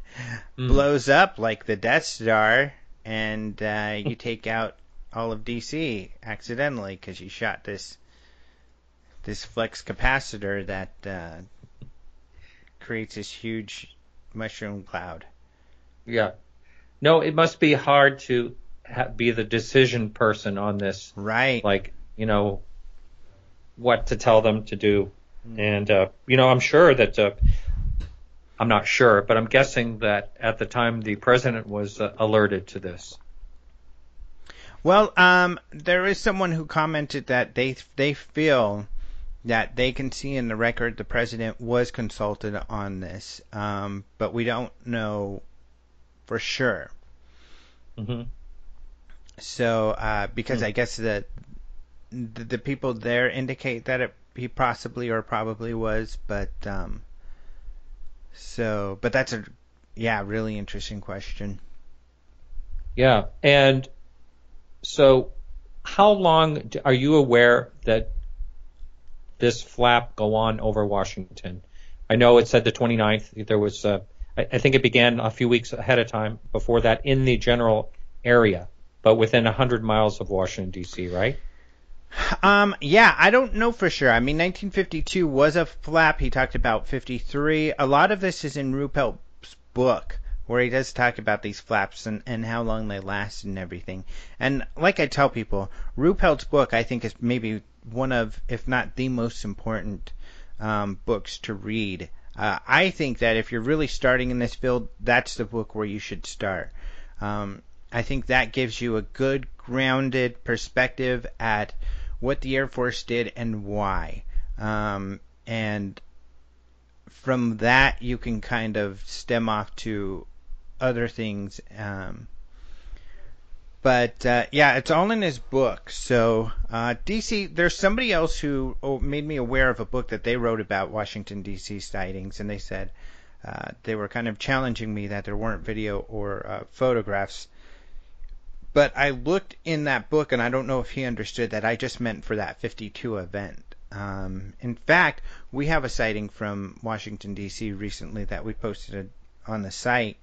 S2: Mm.
S1: blows up like the Death Star and uh, you [laughs] take out all of DC accidentally because you shot this this flux capacitor that uh, creates this huge mushroom cloud.
S2: Yeah. No, it must be hard to ha- be the decision person on this.
S1: Right.
S2: Like, you know, what to tell them to do. And, uh, you know, I'm sure that, uh, I'm not sure, but I'm guessing that at the time the president was uh, alerted to this.
S1: Well, um, there is someone who commented that they they feel that they can see in the record the president was consulted on this, um, but we don't know for sure.
S2: hmm
S1: So, uh, because
S2: Hmm.
S1: I guess the, the the people there indicate that it he possibly or probably was, but um, so but that's a yeah really interesting question.
S2: Yeah. And so how long d- are you aware that this flap go on over Washington? I know it said the 29th. There was, uh, I, I think it began a few weeks ahead of time before that in the general area, but within 100 miles of Washington, D.C., right?
S1: Um, yeah, I don't know for sure. I mean, 1952 was a flap. He talked about 53. A lot of this is in Ruppelt's book, where he does talk about these flaps and, and how long they last and everything. And like I tell people, Ruppelt's book, I think, is maybe one of, if not the most important um, books to read. Uh, I think that if you're really starting in this field, that's the book where you should start. Um, I think that gives you a good grounded perspective at what the Air Force did and why. Um, and from that, you can kind of stem off to other things. Um, but uh, yeah, it's all in his book. So uh, DC, there's somebody else who oh, made me aware of a book that they wrote about Washington D.C. sightings, and they said uh, they were kind of challenging me that there weren't video or uh, photographs. But I looked in that book, and I don't know if he understood that I just meant for that 52 event. Um, in fact, we have a sighting from Washington D.C. recently that we posted on the site.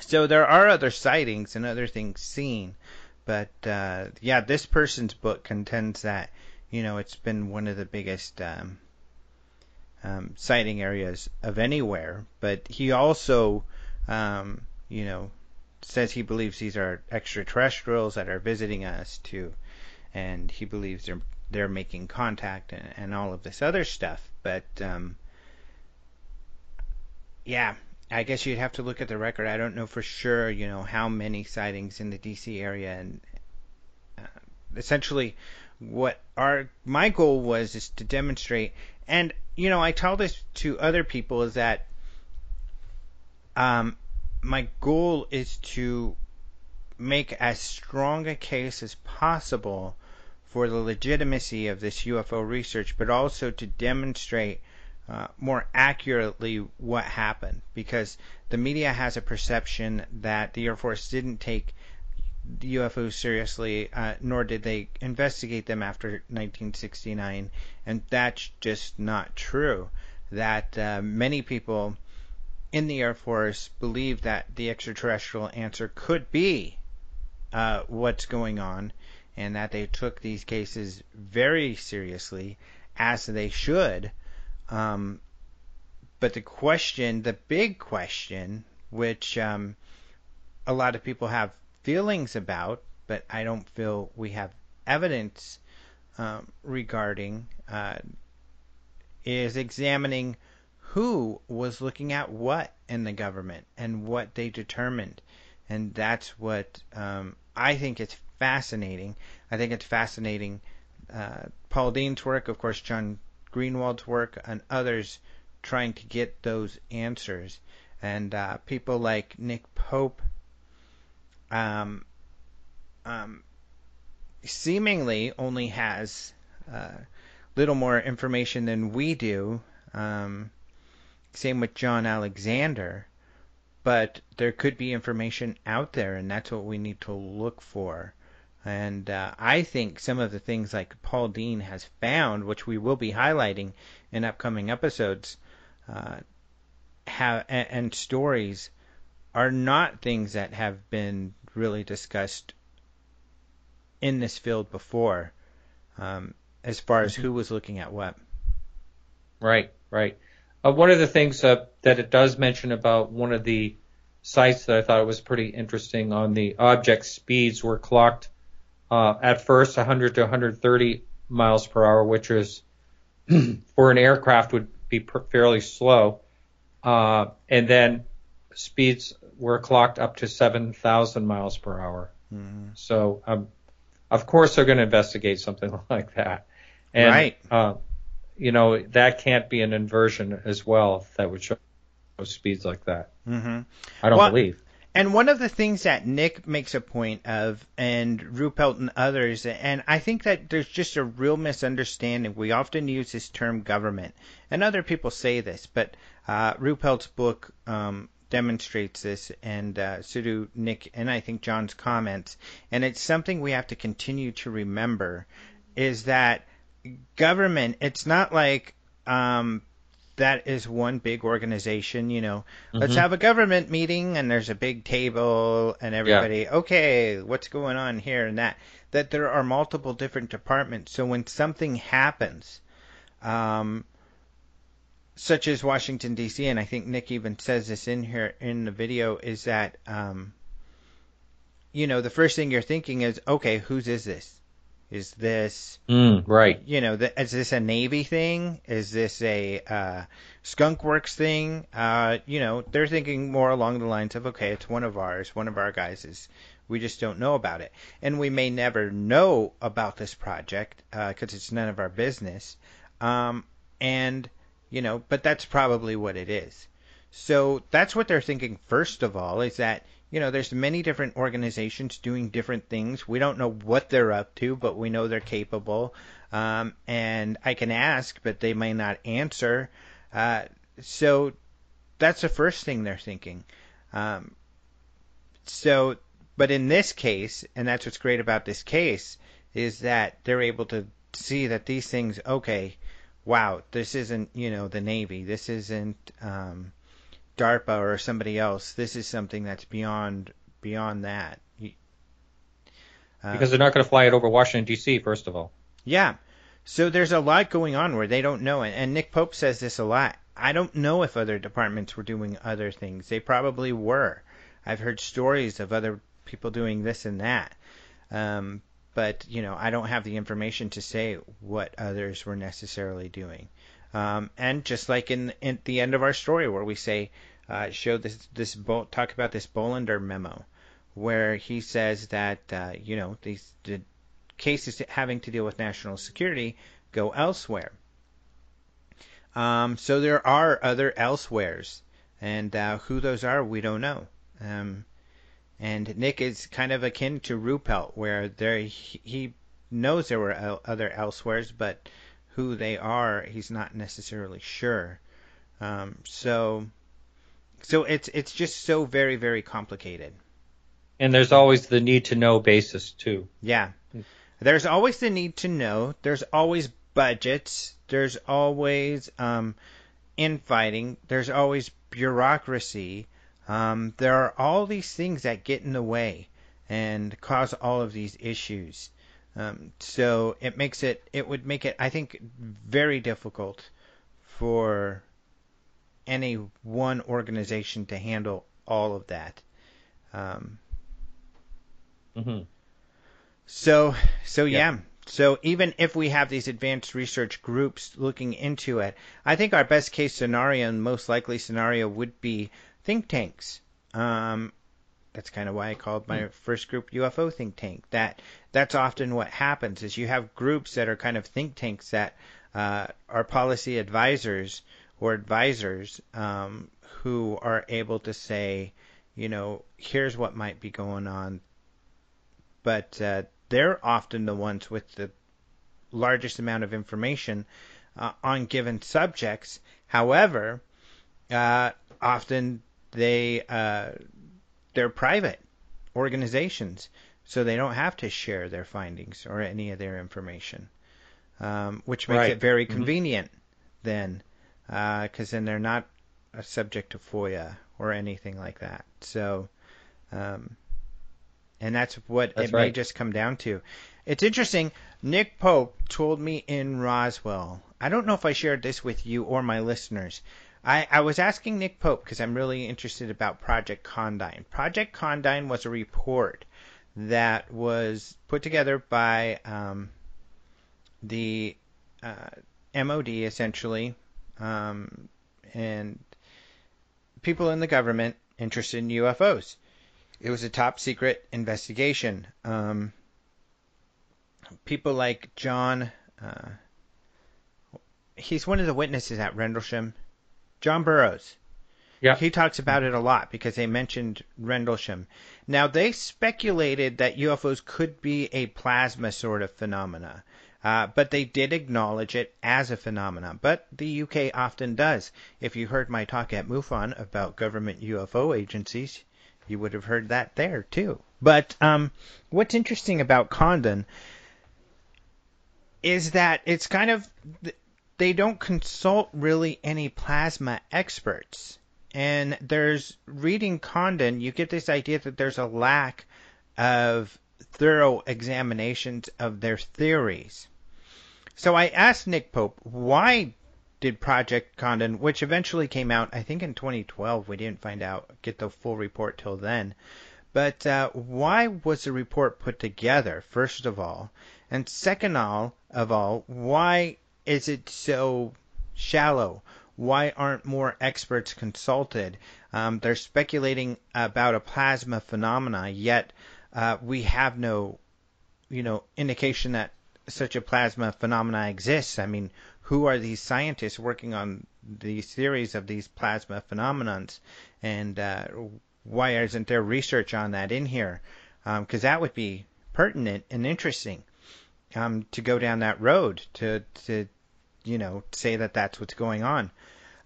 S1: So there are other sightings and other things seen, but uh, yeah, this person's book contends that you know it's been one of the biggest um, um, sighting areas of anywhere. But he also, um, you know, says he believes these are extraterrestrials that are visiting us too, and he believes they're they're making contact and, and all of this other stuff. But um, yeah, I guess you'd have to look at the record. I don't know for sure, you know, how many sightings in the DC area, and uh, essentially, what our my goal was is to demonstrate. And you know, I tell this to other people is that um, my goal is to make as strong a case as possible for the legitimacy of this UFO research, but also to demonstrate uh, more accurately what happened because the media has a perception that the Air Force didn't take UFOs seriously, uh, nor did they investigate them after 1969, and that's just not true. That uh, many people in the Air Force believe that the extraterrestrial answer could be uh, what's going on, and that they took these cases very seriously, as they should. Um, but the question, the big question, which um, a lot of people have feelings about, but I don't feel we have evidence um, regarding, uh, is examining who was looking at what in the government and what they determined. And that's what um, I think is fascinating. I think it's fascinating. Uh, Paul Dean's work, of course, John Greenwald's work, and others trying to get those answers. and uh, people like Nick Pope, um, um, seemingly only has uh, little more information than we do. Um, same with John Alexander, but there could be information out there, and that's what we need to look for. And uh, I think some of the things like Paul Dean has found, which we will be highlighting in upcoming episodes, uh, have and, and stories are not things that have been really discussed in this field before, um, as far as who was looking at what.
S2: Right, right. Uh, one of the things uh, that it does mention about one of the sites that I thought was pretty interesting on the object speeds were clocked uh, at first 100 to 130 miles per hour, which is [clears throat] for an aircraft would be per- fairly slow, uh, and then speeds were clocked up to 7,000 miles per hour.
S1: Mm-hmm.
S2: So, um, of course, they're going to investigate something [laughs] like that. And,
S1: right.
S2: Uh, you know, that can't be an inversion as well that would show speeds like that.
S1: Mm-hmm.
S2: I don't
S1: Well,
S2: believe.
S1: And one of the things that Nick makes a point of, and Ruppelt and others, and I think that there's just a real misunderstanding. We often use this term government, and other people say this, but uh, Ruppelt's book um, demonstrates this, and uh, so do Nick and I think John's comments. And it's something we have to continue to remember is that government, it's not like um, that is one big organization, you know. Let's
S2: Mhm.
S1: have a government meeting and there's a big table and everybody, okay, what's going on here and that. That there are multiple different departments. So when something happens, um, such as Washington D.C., and I think Nick even says this in here in the video, is that um, you know the first thing you're thinking is, okay, whose is this? Is this
S2: Mm, right.
S1: you know, the, is this a Navy thing? Is this a uh, Skunk Works thing? Uh, you know, they're thinking more along the lines of, okay, it's one of ours, one of our guys is. We just don't know about it, and we may never know about this project because it's none of our business. Um, and you know, but that's probably what it is. So that's what they're thinking first of all is that you know there's many different organizations doing different things. We don't know what they're up to, but we know they're capable. Um, and I can ask, but they may not answer. Uh, so that's the first thing they're thinking. Um, so, but in this case, and that's what's great about this case, is that they're able to see that these things, okay, wow, this isn't, you know, the Navy. This isn't um, DARPA or somebody else. This is something that's beyond beyond that. Uh,
S2: Because they're not going to fly it over Washington D.C. First of all.
S1: yeah. So there's a lot going on where they don't know it. And Nick Pope says this a lot. I don't know if other departments were doing other things. They probably were. I've heard stories of other people doing this and that. Um, but, you know, I don't have the information to say what others were necessarily doing. Um, and just like in, in the end of our story where we say, uh, show this, this, Bo- talk about this Bolender memo where he says that, uh, you know, these, the cases having to deal with national security go elsewhere. Um, so there are other elsewheres, and uh, who those are, we don't know. Um, and Nick is kind of akin to Ruppelt, where there he, he knows there were el- other elsewheres, but who they are, he's not necessarily sure. Um, so, so it's it's just so very very complicated.
S2: And there's always the need to know basis too.
S1: Yeah. There's always the need to know. There's always budgets. There's always um, infighting. There's always bureaucracy. Um, there are all these things that get in the way and cause all of these issues. Um, so it makes it, it would make it, I think, very difficult for any one organization to handle all of that. Um,
S2: hmm
S1: So, so
S2: Yeah.
S1: yeah. So even if we have these advanced research groups looking into it, I think our best case scenario and most likely scenario would be think tanks. Um, that's kind of why I called my first group UFO think tank. That that's often what happens is you have groups that are kind of think tanks that uh, are policy advisors or advisors um, who are able to say, you know, here's what might be going on. But uh, they're often the ones with the largest amount of information uh, on given subjects. However, uh, often they uh, they're private organizations, so they don't have to share their findings or any of their information, um, which makes
S2: Right.
S1: it very
S2: Mhm.
S1: convenient then, because then they're not a subject to FOIA or anything like that. So, um, and that's what
S2: That's
S1: it may just come down to. It's interesting. Nick Pope told me in Roswell. I don't know if I shared this with you or my listeners. I, I was asking Nick Pope because I'm really interested about Project Condign. Project Condign was a report that was put together by um, the uh, MOD, essentially, um, and people in the government interested in UFOs. It was a top secret investigation. Um, people like John, uh, he's one of the witnesses at Rendlesham, John Burroughs.
S2: Yeah.
S1: He talks about it a lot because they mentioned Rendlesham. Now, they speculated that UFOs could be a plasma sort of phenomena, uh, but they did acknowledge it as a phenomenon. But the UK often does. If you heard my talk at MUFON about government UFO agencies, you would have heard that there too. But um, what's interesting about Condign is that it's kind of they don't consult really any plasma experts. And there's reading Condign, you get this idea that there's a lack of thorough examinations of their theories. So I asked Nick Pope, why did Project Condign, which eventually came out, I think in 2012, we didn't find out, get the full report till then, but uh, why was the report put together, first of all? And second all, of all, why is it so shallow? Why aren't more experts consulted? Um, they're speculating about a plasma phenomena, yet uh, we have no, you know, indication that such a plasma phenomena exists. I mean, who are these scientists working on these theories of these plasma phenomenons, and uh, why isn't there research on that in here? Because that would be pertinent and interesting um, to go down that road to to you know say that that's what's going on.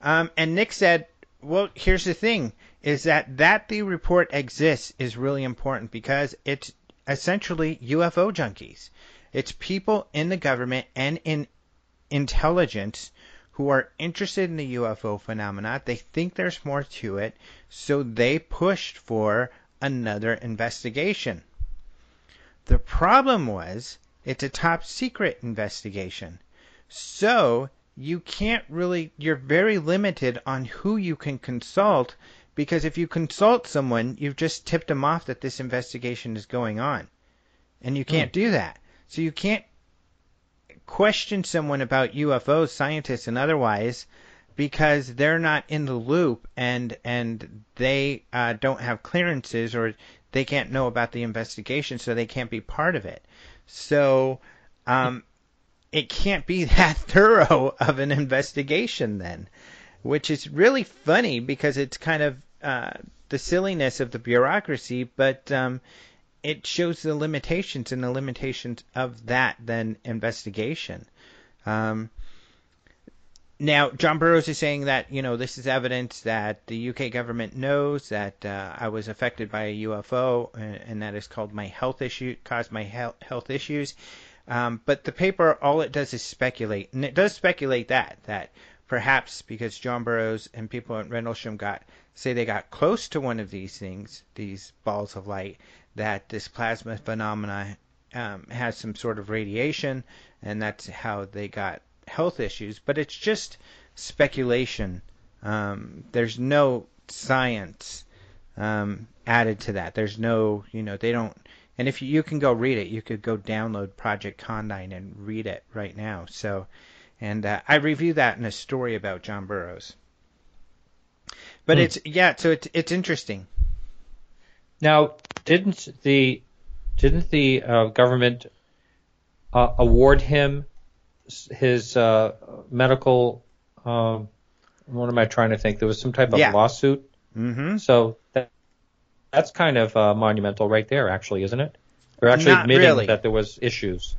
S1: Um, and Nick said, well, here's the thing: is that that the report exists is really important because it's essentially UFO junkies. It's people in the government and in intelligence who are interested in the UFO phenomena. They think there's more to it, so they pushed for another investigation. The problem was it's a top secret investigation. So you can't really, you're very limited on who you can consult because if you consult someone, you've just tipped them off that this investigation is going on. And you can't hmm. do that. So you can't question someone about UFOs, scientists and otherwise, because they're not in the loop and and they uh, don't have clearances or they can't know about the investigation, so they can't be part of it. So um, it can't be [laughs] that thorough of an investigation then, which is really funny because it's kind of uh, the silliness of the bureaucracy, but um, it shows the limitations and the limitations of that then investigation. Um, now, John Burroughs is saying that you know this is evidence that the UK government knows that uh, I was affected by a UFO, and, and that is called my health issue, caused my health, health issues. Um, but the paper, all it does is speculate, and it does speculate that that perhaps because John Burroughs and people at Rendlesham got say they got close to one of these things, these balls of light, that this plasma phenomena um, has some sort of radiation, and that's how they got health issues. But it's just speculation. Um, there's no science um, added to that. There's no, you know, they don't. And if you, you can go read it, you could go download Project Condign and read it right now. So, and uh, I review that in a story about John Burroughs. But
S2: Hmm.
S1: it's yeah, so it's it's interesting.
S2: Now, didn't the didn't the uh, government uh, award him his uh, medical um, what am I trying to think? There was some type of
S1: Yeah.
S2: lawsuit.
S1: Mm-hmm.
S2: So that that's kind of uh, monumental right there, actually, isn't it? They're actually
S1: Not
S2: admitting
S1: really.
S2: that there was issues.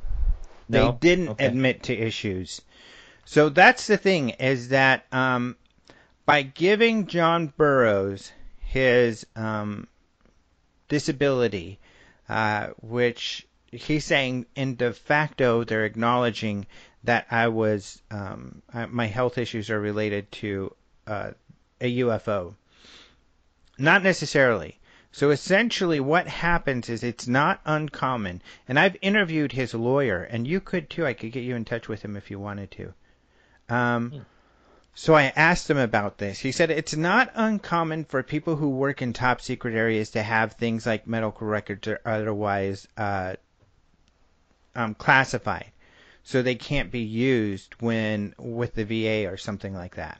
S1: They
S2: No?
S1: didn't
S2: Okay.
S1: admit to issues. So that's the thing is that um, by giving John Burroughs his um, disability, uh, which he's saying in de facto they're acknowledging that I was um, I, my health issues are related to uh, a UFO. Not necessarily. So essentially, what happens is it's not uncommon, and I've interviewed his lawyer, and you could too. I could get you in touch with him if you wanted to. Um, so I asked him about this. He said it's not uncommon for people who work in top secret areas to have things like medical records or otherwise uh, um, classified, so they can't be used when with the VA or something like that.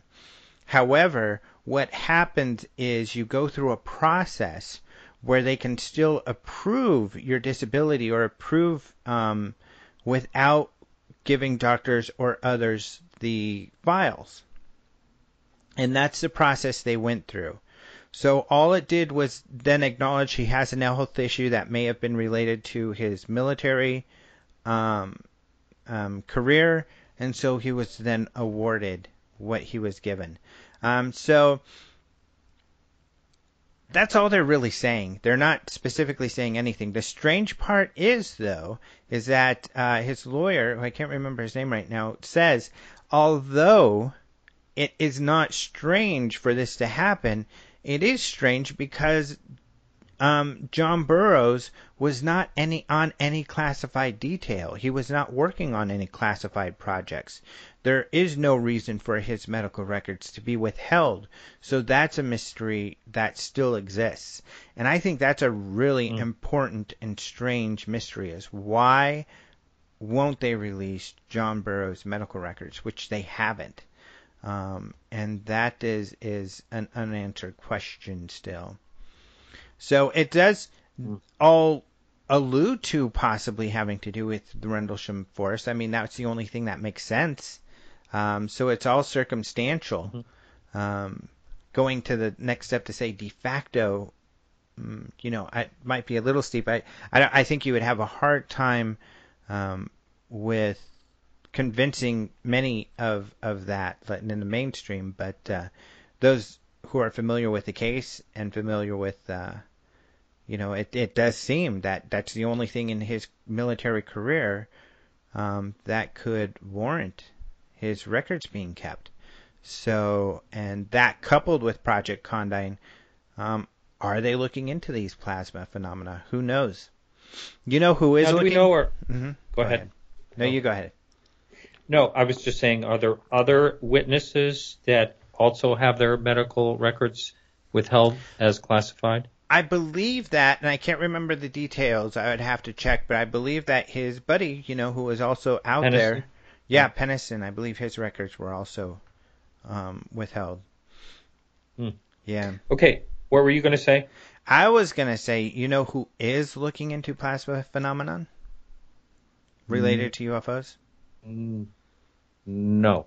S1: However, what happens is you go through a process where they can still approve your disability or approve um, without giving doctors or others the files. And that's the process they went through. So all it did was then acknowledge he has a health issue that may have been related to his military um, um, career, and so he was then awarded what he was given. Um, so that's all they're really saying. They're not specifically saying anything. The strange part is, though, is that uh, his lawyer, who I can't remember his name right now, says although it is not strange for this to happen, it is strange because um, John Burroughs was not any on any classified detail. He was not working on any classified projects. There is no reason for his medical records to be withheld. So that's a mystery that still exists. And I think that's a really
S2: Mm.
S1: important and strange mystery is why won't they release John Burroughs medical records, which they haven't. Um, and that is is an unanswered question still. So it does
S2: Mm.
S1: all allude to possibly having to do with the Rendlesham Forest. I mean, that's the only thing that makes sense. Um, so it's all circumstantial. Um, going to the next step to say de facto, mm, you know, I might be a little steep. I, I, I think you would have a hard time um, with convincing many of of that in the mainstream, but uh, those who are familiar with the case and familiar with, uh, you know, it it does seem that that's the only thing in his military career um, that could warrant his records being kept. So, and that coupled with Project Condign, um, are they looking into these plasma phenomena? Who knows? You know who is
S2: Now, do
S1: looking?
S2: we know or
S1: hmm
S2: go ahead?
S1: No, you go ahead.
S2: No, I was just saying, are there other witnesses that also have their medical records withheld as classified?
S1: I believe that, and I can't remember the details. I would have to check, but I believe that his buddy, you know, who was also out
S2: Penniston?
S1: there, yeah, Penniston. I believe his records were also um, withheld.
S2: Hmm.
S1: Yeah,
S2: Okay, what were you going to say?
S1: I was gonna say, you know, who is looking into plasma phenomenon related to UFOs?
S2: Mm, No.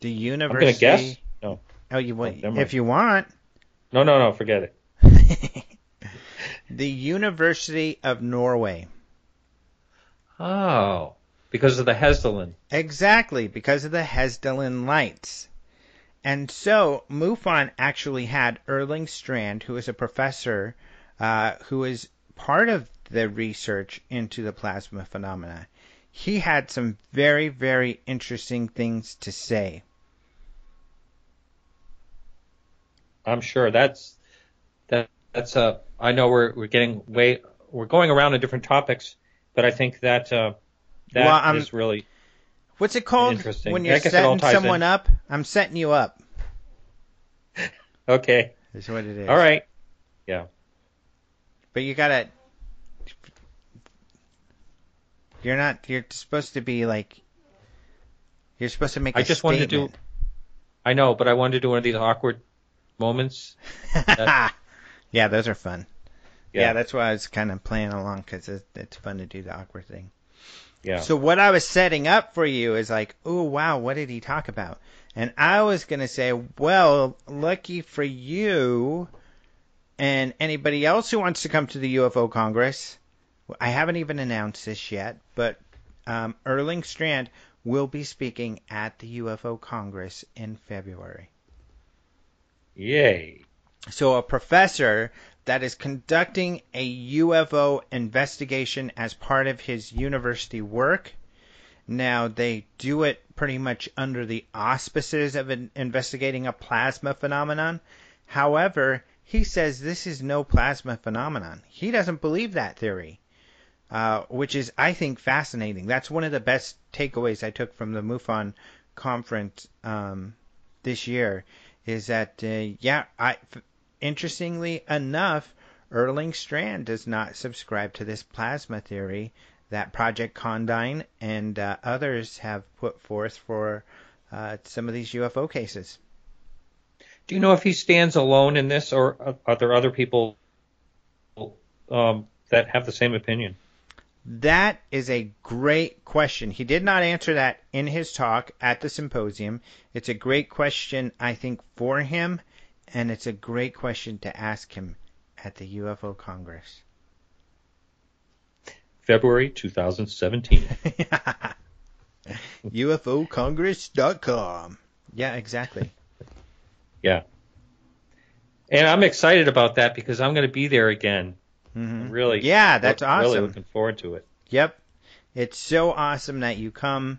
S1: The university.
S2: I'm to guess. No.
S1: Oh, you
S2: Oh,
S1: want?
S2: never
S1: if you want.
S2: No, no, no, forget it. [laughs]
S1: the University of Norway.
S2: Oh, because of the Hessdalen.
S1: Exactly, because of the Hessdalen lights. And so MUFON actually had Erling Strand, who is a professor uh, who is part of the research into the plasma phenomena. He had some very, very interesting things to say.
S2: I'm sure that's that that's uh I know we're we're getting way we're going around to different topics, but I think that uh that
S1: Well, I'm-
S2: is really
S1: What's it called
S2: Interesting.
S1: when you're
S2: guess it all
S1: setting someone
S2: in.
S1: up? I'm setting you up. [laughs]
S2: okay.
S1: Is what it is.
S2: All right. Yeah.
S1: But you gotta. You're not. You're supposed to be like. You're supposed to make.
S2: I just wanted to do- I know, but I wanted to do one of these awkward moments. [laughs]
S1: yeah, those are fun. Yeah,
S2: Yeah.
S1: that's why I was kind of playing along because it, it's fun to do the awkward thing.
S2: Yeah.
S1: So what I was setting up for you is like, oh wow, what did he talk about? And I was gonna say, well, lucky for you, and anybody else who wants to come to the UFO Congress. I haven't even announced this yet, but um, Erling Strand will be speaking at the UFO Congress in February.
S2: Yay.
S1: So a professor that is conducting a UFO investigation as part of his university work. Now they do it pretty much under the auspices of in- investigating a plasma phenomenon. However, he says this is no plasma phenomenon. He doesn't believe that theory, uh, which is, I think, fascinating. That's one of the best takeaways I took from the MUFON conference um, this year. Is that uh, yeah? I f- interestingly enough, Erling Strand does not subscribe to this plasma theory that Project Condign and uh, others have put forth for uh, some of these UFO cases.
S2: Do you know if he stands alone in this, or are there other people um, that have the same opinion?
S1: That is a great question. He did not answer that in his talk at the symposium. It's a great question, I think, for him, and it's a great question to ask him at the UFO Congress.
S2: February 2017.
S1: UFOCongress.com. [laughs] Yeah, exactly. [laughs]
S2: yeah. And I'm excited about that because I'm going to be there again.
S1: Mm-hmm.
S2: Really.
S1: Yeah, that's
S2: look,
S1: awesome.
S2: Really looking forward to it.
S1: Yep. It's so awesome that you come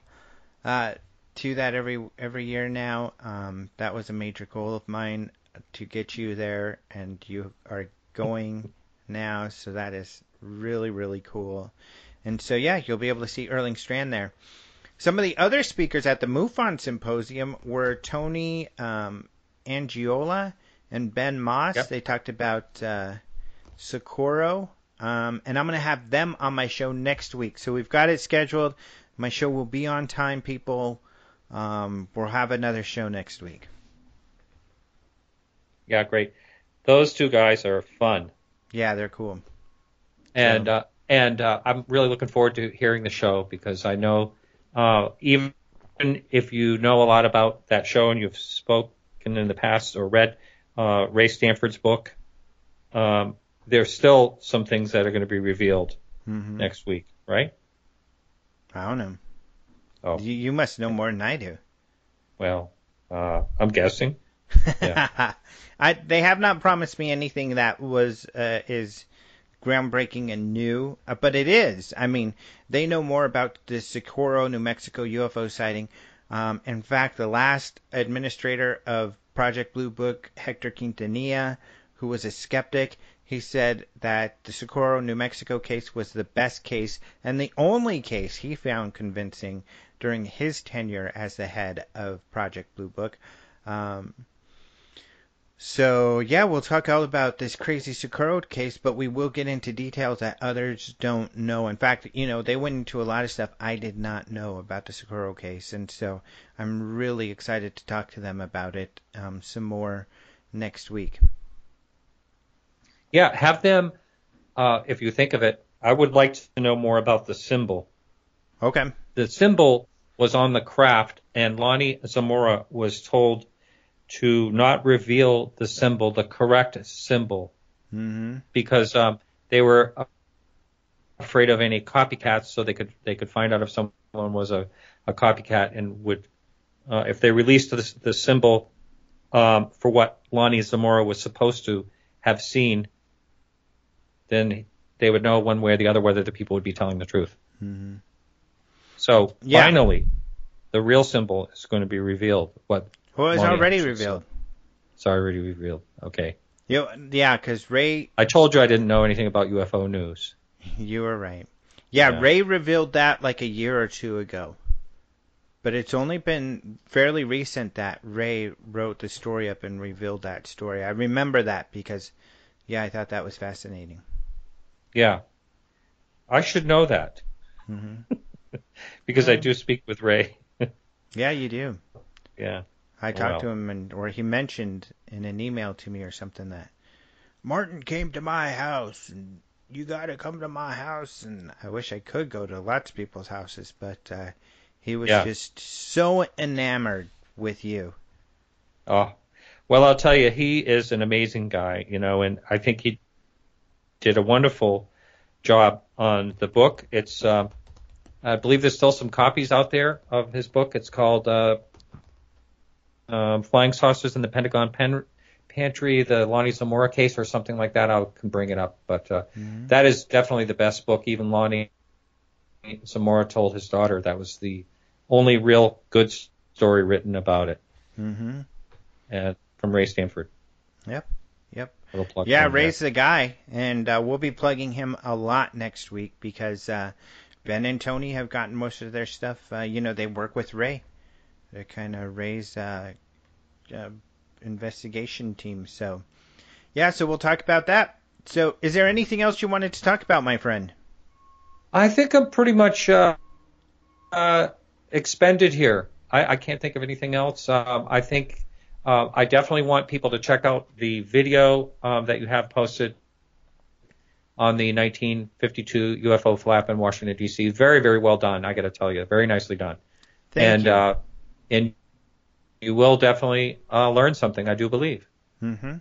S1: uh, to that every every year now. Um, that was a major goal of mine to get you there, and you are going now, so that is really really cool. And so yeah, you'll be able to see Erling Strand there. Some of the other speakers at the MUFON symposium were Tony um, Angiola and Ben Moss.
S2: Yep.
S1: They talked about uh, Socorro, um, and I'm going to have them on my show next week. So we've got it scheduled. My show will be on time, people. Um, we'll have another show next week.
S2: Yeah, great. Those two guys are fun,
S1: Yeah, they're cool.
S2: and uh, and uh, I'm really looking forward to hearing the show because I know uh, even if you know a lot about that show and you've spoken in the past or read uh, Ray Stanford's book, um, there's still some things that are going to be revealed
S1: hmm
S2: next week, right?
S1: I don't know.
S2: Oh.
S1: You, you must know more than I do.
S2: Well, uh, I'm guessing. Yeah. [laughs]
S1: I, they have not promised me anything that was uh, is groundbreaking and new, uh, but it is. I mean, they know more about the Socorro, New Mexico UFO sighting. Um, in fact, the last administrator of Project Blue Book, Hector Quintanilla, who was a skeptic, he said that the Socorro, New Mexico case was the best case and the only case he found convincing during his tenure as the head of Project Blue Book. Um, so yeah, we'll talk all about this crazy Socorro case, but we will get into details that others don't know. In fact, you know, they went into a lot of stuff I did not know about the Socorro case, and so I'm really excited to talk to them about it um, some more next week.
S2: Yeah, have them. Uh, if you think of it, I would like to know more about the symbol.
S1: Okay.
S2: The symbol was on the craft, and Lonnie Zamora was told to not reveal the symbol, the correct symbol,
S1: Mm-hmm.
S2: because um, they were afraid of any copycats, so they could they could find out if someone was a, a copycat and would uh, if they released the, the symbol um, for what Lonnie Zamora was supposed to have seen, then they would know one way or the other whether the people would be telling the truth.
S1: Mm-hmm.
S2: So
S1: Yeah.
S2: finally, the real symbol is going to be revealed. What
S1: Well, it's
S2: Lonnie
S1: already
S2: actually
S1: revealed.
S2: it's already revealed. Okay,
S1: You, yeah, because Ray,
S2: I told you I didn't know anything about UFO news. [laughs]
S1: you were right. Yeah,
S2: Yeah.
S1: Ray revealed that like a year or two ago. But it's only been fairly recent that Ray wrote the story up and revealed that story. I remember that because, yeah, I thought that was fascinating.
S2: Yeah, I should know that
S1: hmm [laughs]
S2: because I do speak with Ray. [laughs]
S1: Yeah, you do.
S2: yeah.
S1: I talked
S2: Wow.
S1: to him, and or he mentioned in an email to me or something that Martin came to my house and you got to come to my house. And I wish I could go to lots of people's houses, but uh, he was
S2: Yeah.
S1: just so enamored with you.
S2: Oh, well, I'll tell you, he is an amazing guy, you know, and I think he did a wonderful job on the book. It's, um, I believe there's still some copies out there of his book. It's called uh, um, Flying Saucers in the Pentagon Pen- Pantry, the Lonnie Zamora case, or something like that. I can bring it up, but uh, that is definitely the best book. Even Lonnie Zamora told his daughter that was the only real good story written about it
S1: Mm-hmm.
S2: uh, from Ray Stanford.
S1: Yep. Yep.
S2: Little plug
S1: Yeah,
S2: for there.
S1: Ray's the guy, and uh, we'll be plugging him a lot next week because uh, Ben and Tony have gotten most of their stuff. Uh, you know, they work with Ray. They're kind of Ray's uh, uh, investigation team. So, yeah, so we'll talk about that. So, is there anything else you wanted to talk about, my friend?
S2: I think I'm pretty much uh, uh, expended here. I, I can't think of anything else. Um, I think uh, I definitely want people to check out the video um, that you have posted on the 1952 UFO flap in Washington D.C. Very, very well done. I got to tell you, very nicely done.
S1: Thank
S2: and
S1: you.
S2: Uh, and you will definitely uh, learn something. I do believe.
S1: Mm-hmm.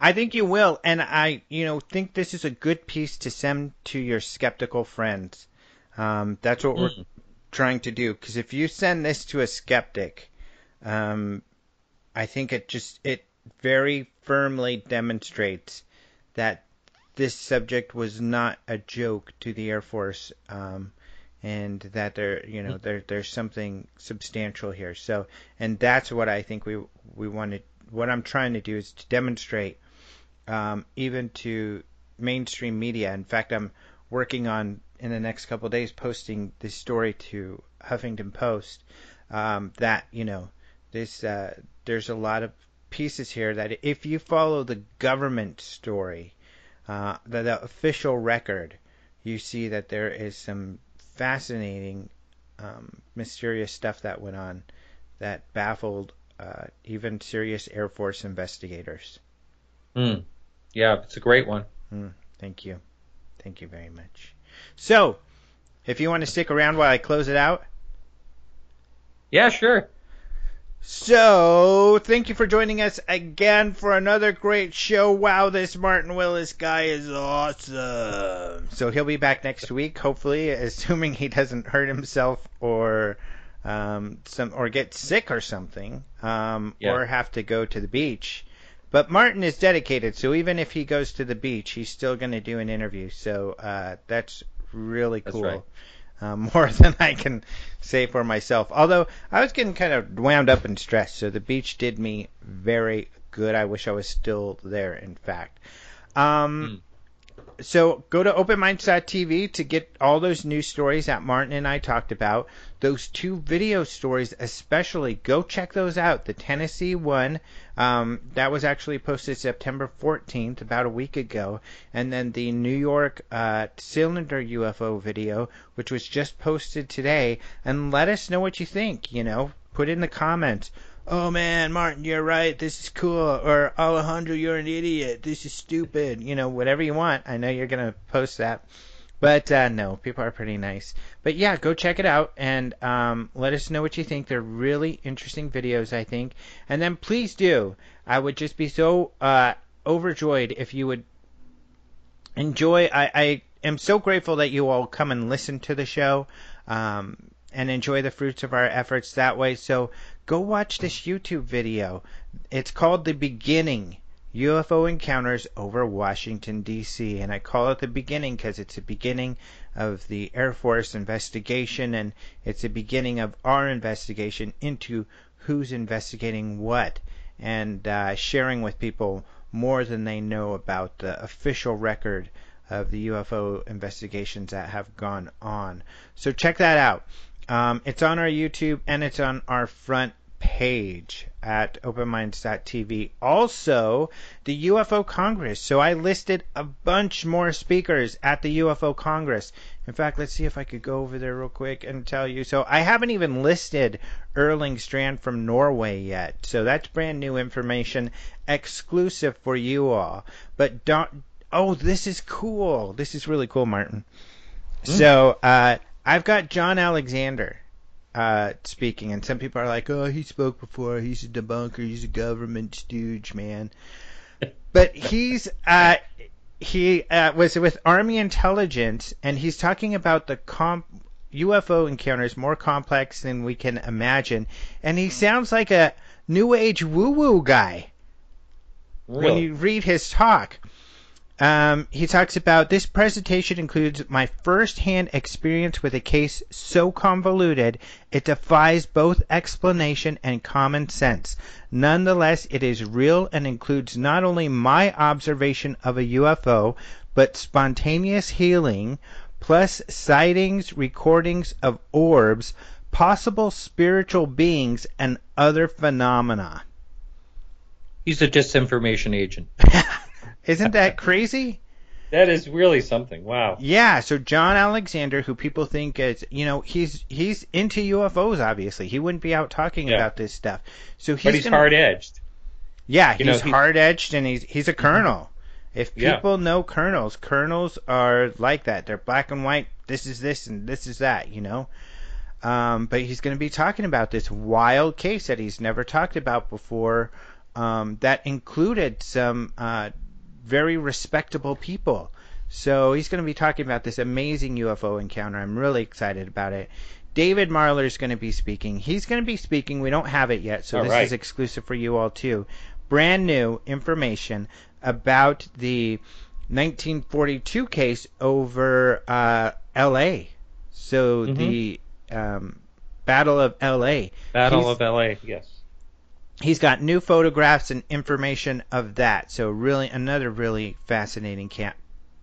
S1: I think you will, and I, you know, think this is a good piece to send to your skeptical friends. Um, that's what we're
S2: Mm.
S1: trying to do. Because if you send this to a skeptic, um, I think it just it very firmly demonstrates that this subject was not a joke to the Air Force, um, and that there, you know, there there's something substantial here. So, and that's what I think we we wanted. What I'm trying to do is to demonstrate, um, even to mainstream media. In fact, I'm working on in the next couple of days posting this story to Huffington Post. Um, that you know, this uh, there's a lot of pieces here that if you follow the government story, uh, the, the official record, you see that there is some fascinating, um, mysterious stuff that went on that baffled uh, even serious Air Force investigators.
S2: Mm. Yeah, it's a great one.
S1: Thank you. Thank you very much. So, if you want to stick around while I close it out.
S2: Yeah, sure.
S1: So, thank you for joining us again for another great show. Wow, this Martin Willis guy is awesome. So, he'll be back next week, hopefully, assuming he doesn't hurt himself or um, some or get sick or something, um,
S2: Yeah.
S1: or have to go to the beach. But Martin is dedicated, so even if he goes to the beach, he's still going to do an interview. So uh, that's really
S2: That's
S1: cool.
S2: right.
S1: Um, [laughs] more than I can say for myself. Although I was getting kind of wound up and stressed, so the beach did me very good. I wish I was still there. In fact. Um, So go to openminds.tv to get all those news stories that Martin and I talked about. Those two video stories, especially, go check those out. The Tennessee one, um, that was actually posted September 14th, about a week ago, and then the New York uh, cylinder UFO video, which was just posted today. And let us know what you think. You know, put in the comments. Oh man, Martin, you're right. This is cool. Or Alejandro, you're an idiot. This is stupid. You know, whatever you want. I know you're gonna post that, but uh, no, people are pretty nice. But yeah, go check it out and um, let us know what you think. They're really interesting videos, I think. And then please do. I would just be so uh, overjoyed if you would enjoy. I, I am so grateful that you all come and listen to the show um, and enjoy the fruits of our efforts that way. So go watch this YouTube video. It's called The Beginning UFO Encounters over Washington, D.C. And I call it The Beginning because it's the beginning of the Air Force investigation and it's the beginning of our investigation into who's investigating what and uh, sharing with people more than they know about the official record of the UFO investigations that have gone on. So check that out. Um, it's on our YouTube and it's on our front page at openminds.tv. Also, the UFO Congress. So I listed a bunch more speakers at the UFO Congress. In fact, let's see if I could go over there real quick and tell you. So I haven't even listed Erling Strand from Norway yet. So that's brand new information exclusive for you all. But don't oh, this is cool. This is really cool, Martin. So uh, I've got John Alexander uh, speaking, and some people are like, oh, he spoke before. He's a debunker. He's a government stooge, man. but he's uh, he uh, was with Army intelligence, and he's talking about the comp. UFO encounters more complex than we can imagine, and he sounds like a new age woo woo guy when you read his talk. Um, he talks about this presentation includes my first-hand experience with a case so convoluted it defies both explanation and common sense. Nonetheless, it is real and includes not only my observation of a UFO, but spontaneous healing, plus sightings, recordings of orbs, possible spiritual beings, and other phenomena.
S2: He's a disinformation agent. [laughs]
S1: Isn't that [laughs] crazy?
S2: That is really something. Wow.
S1: Yeah, so John Alexander, who people think is, you know, he's he's into UFOs. Obviously, he wouldn't be out talking
S2: Yeah.
S1: about this stuff. So he's,
S2: But he's hard edged.
S1: Yeah,
S2: you
S1: he's hard edged, and he's he's a colonel. If
S2: Yeah.
S1: people know colonels, colonels are like that. They're black and white. This is this and this is that. You know. Um, but he's going to be talking about this wild case that he's never talked about before. Um, that included some uh, very respectable people. So he's going to be talking about this amazing UFO encounter. I'm really excited about it. David Marler is going to be speaking. He's going to be speaking. We don't have it yet, so
S2: All
S1: this
S2: right.
S1: is exclusive for you all too. Brand new information about the 1942 case over uh, L.A. So
S2: Mhm.
S1: the um, Battle of L.A.
S2: Battle
S1: He's-
S2: of L.A. Yes.
S1: He's got new photographs and information of that. So really, another really fascinating ca-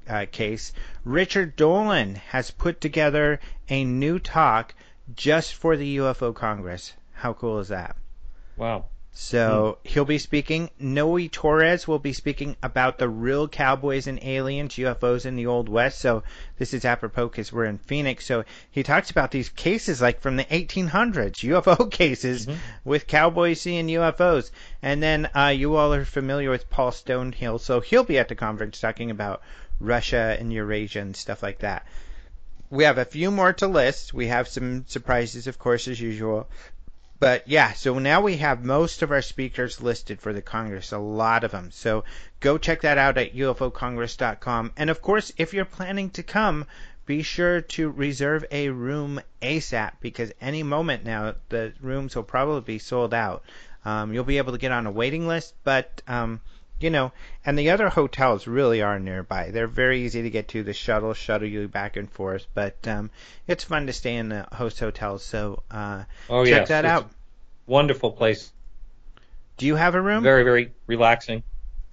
S1: uh, case. Richard Dolan has put together a new talk just for the UFO Congress. How cool is that?
S2: Wow.
S1: So he'll be speaking. Noe Torres will be speaking about the real cowboys and aliens, UFOs in the Old West. So this is apropos because we're in Phoenix. So he talks about these cases like from the 1800s, UFO [laughs] cases
S2: Mhm.
S1: with cowboys seeing UFOs. And then uh, you all are familiar with Paul Stonehill. So he'll be at the conference talking about Russia and Eurasia and stuff like that. We have a few more to list. We have some surprises, of course, as usual. But yeah, so now we have most of our speakers listed for the Congress, a lot of them. So go check that out at ufocongress.com. And of course, if you're planning to come, be sure to reserve a room ASAP because any moment now the rooms will probably be sold out. Um, you'll be able to get on a waiting list, but um, you know, and the other hotels really are nearby. They're very easy to get to. The shuttle shuttle you back and forth, but um, it's fun to stay in the host hotels. So uh,
S2: Oh
S1: check
S2: yes.
S1: that
S2: It's
S1: out.
S2: Wonderful place.
S1: Do you have a room?
S2: Very very relaxing.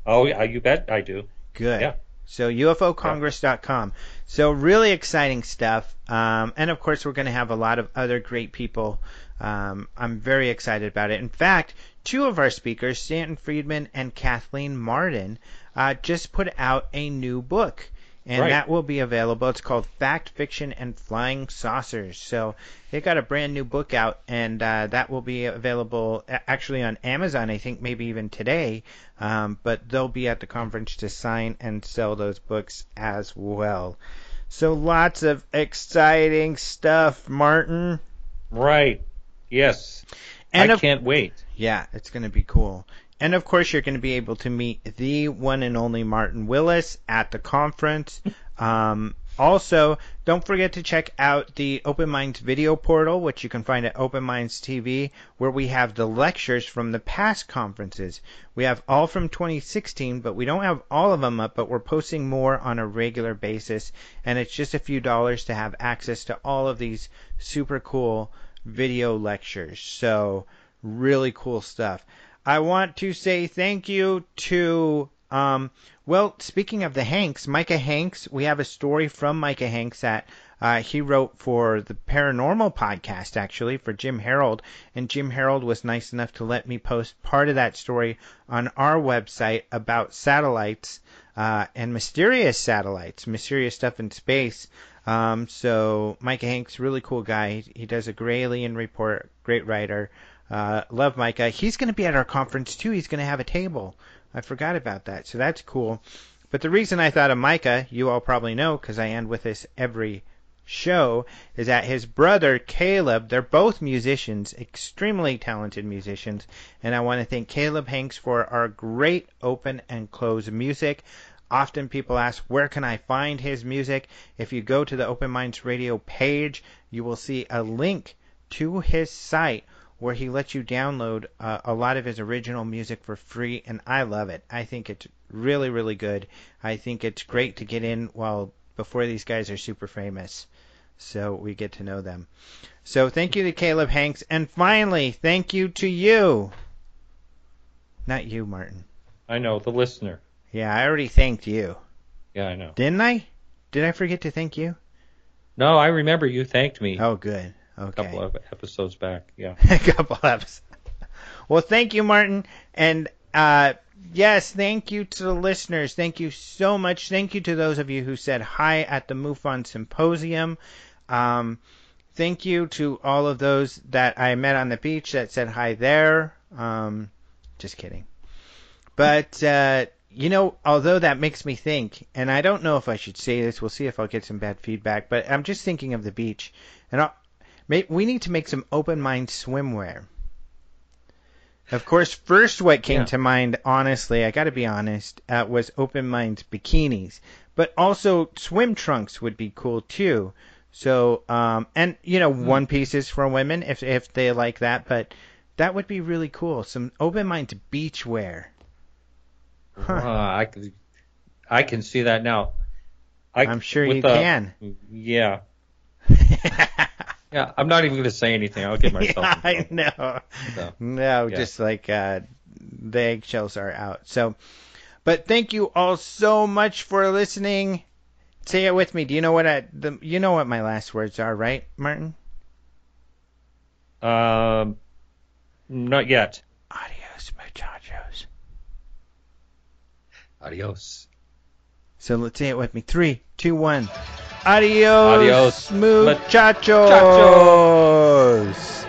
S2: Oh yeah, you bet I do.
S1: Good.
S2: Yeah.
S1: So UFOCongress.com. So really exciting stuff. Um, and of course, we're going to have a lot of other great people. Um, I'm very excited about it. In fact, two of our speakers, Stanton Friedman and Kathleen Marden, uh, just put out a new book. And
S2: Right.
S1: that will be available. It's called Fact, Fiction, and Flying Saucers. So they got a brand new book out, and uh, that will be available actually on Amazon, I think maybe even today. Um, but they'll be at the conference to sign and sell those books as well. So lots of exciting stuff, Martin.
S2: Right. Yes.
S1: And
S2: I
S1: of,
S2: can't wait.
S1: yeah, it's going to be cool. And of course, you're going to be able to meet the one and only Martin Willis at the conference. Um, also, don't forget to check out the Open Minds video portal, which you can find at Open Minds TV, where we have the lectures from the past conferences. We have all from 2016, but we don't have all of them up, but we're posting more on a regular basis. And it's just a few dollars to have access to all of these super cool video lectures. So, really cool stuff. I want to say thank you to, um, well, speaking of the Hanks, Micah Hanks, we have a story from Micah Hanks that uh, he wrote for the Paranormal podcast, actually, for Jim Harold. And Jim Harold was nice enough to let me post part of that story on our website about satellites uh, and mysterious satellites, mysterious stuff in space. Um, so Micah Hanks, really cool guy. He, does a Gralien Report, great writer. Uh, love Micah. He's going to be at our conference too. He's going to have a table. I forgot about that. So that's cool. But the reason I thought of Micah, you all probably know because I end with this every show, is that his brother Caleb, they're both musicians, extremely talented musicians, and I want to thank Caleb Hanks for our great open and close music. Often people ask, where can I find his music? If you go to the Open Minds Radio page, you will see a link to his site where he lets you download uh, a lot of his original music for free, and I love it. I think it's really, really good. I think it's great to get in while before these guys are super famous, so we get to know them. So thank you to Caleb Hanks, and finally, thank you to you. Not you, Martin.
S2: I know the listener.
S1: Yeah, I already thanked you.
S2: Yeah, I know.
S1: Didn't I? Did I forget to thank you?
S2: No, I remember you thanked me
S1: Oh, good. Okay.
S2: a couple of episodes back. Yeah. [laughs]
S1: a couple episodes. Well, thank you, Martin, and uh, yes, thank you to the listeners. Thank you so much. Thank you to those of you who said hi at the MUFON Symposium. Um, thank you to all of those that I met on the beach that said hi there. Um, just kidding. But uh, you know, although that makes me think, and I don't know if I should say this. We'll see if I'll get some bad feedback. But I'm just thinking of the beach, and I'll, may, we need to make some open mind swimwear. Of course, first what came
S2: Yeah.
S1: to mind, honestly, I got to be honest, uh, was open mind bikinis, but also swim trunks would be cool too. So, um, and you know, one pieces for women if if they like that, but that would be really cool. Some open mind beach wear. Huh.
S2: Uh, I can, I can see that now. I,
S1: I'm sure you
S2: the-
S1: can.
S2: Yeah. [laughs] Yeah. I'm not even going to say anything. I'll get [laughs] myself.
S1: Yeah, I know.
S2: So,
S1: No,
S2: yeah.
S1: just like uh, the eggshells are out. So, but thank you all so much for listening. Say it with me. Do you know what I? The, you know what my last words are, right, Martin?
S2: Um, not yet.
S1: Adios, muchachos.
S2: Adios.
S1: So let's say it with me. Three, two, one. Adios,
S2: Adios,
S1: muchachos.
S2: muchachos.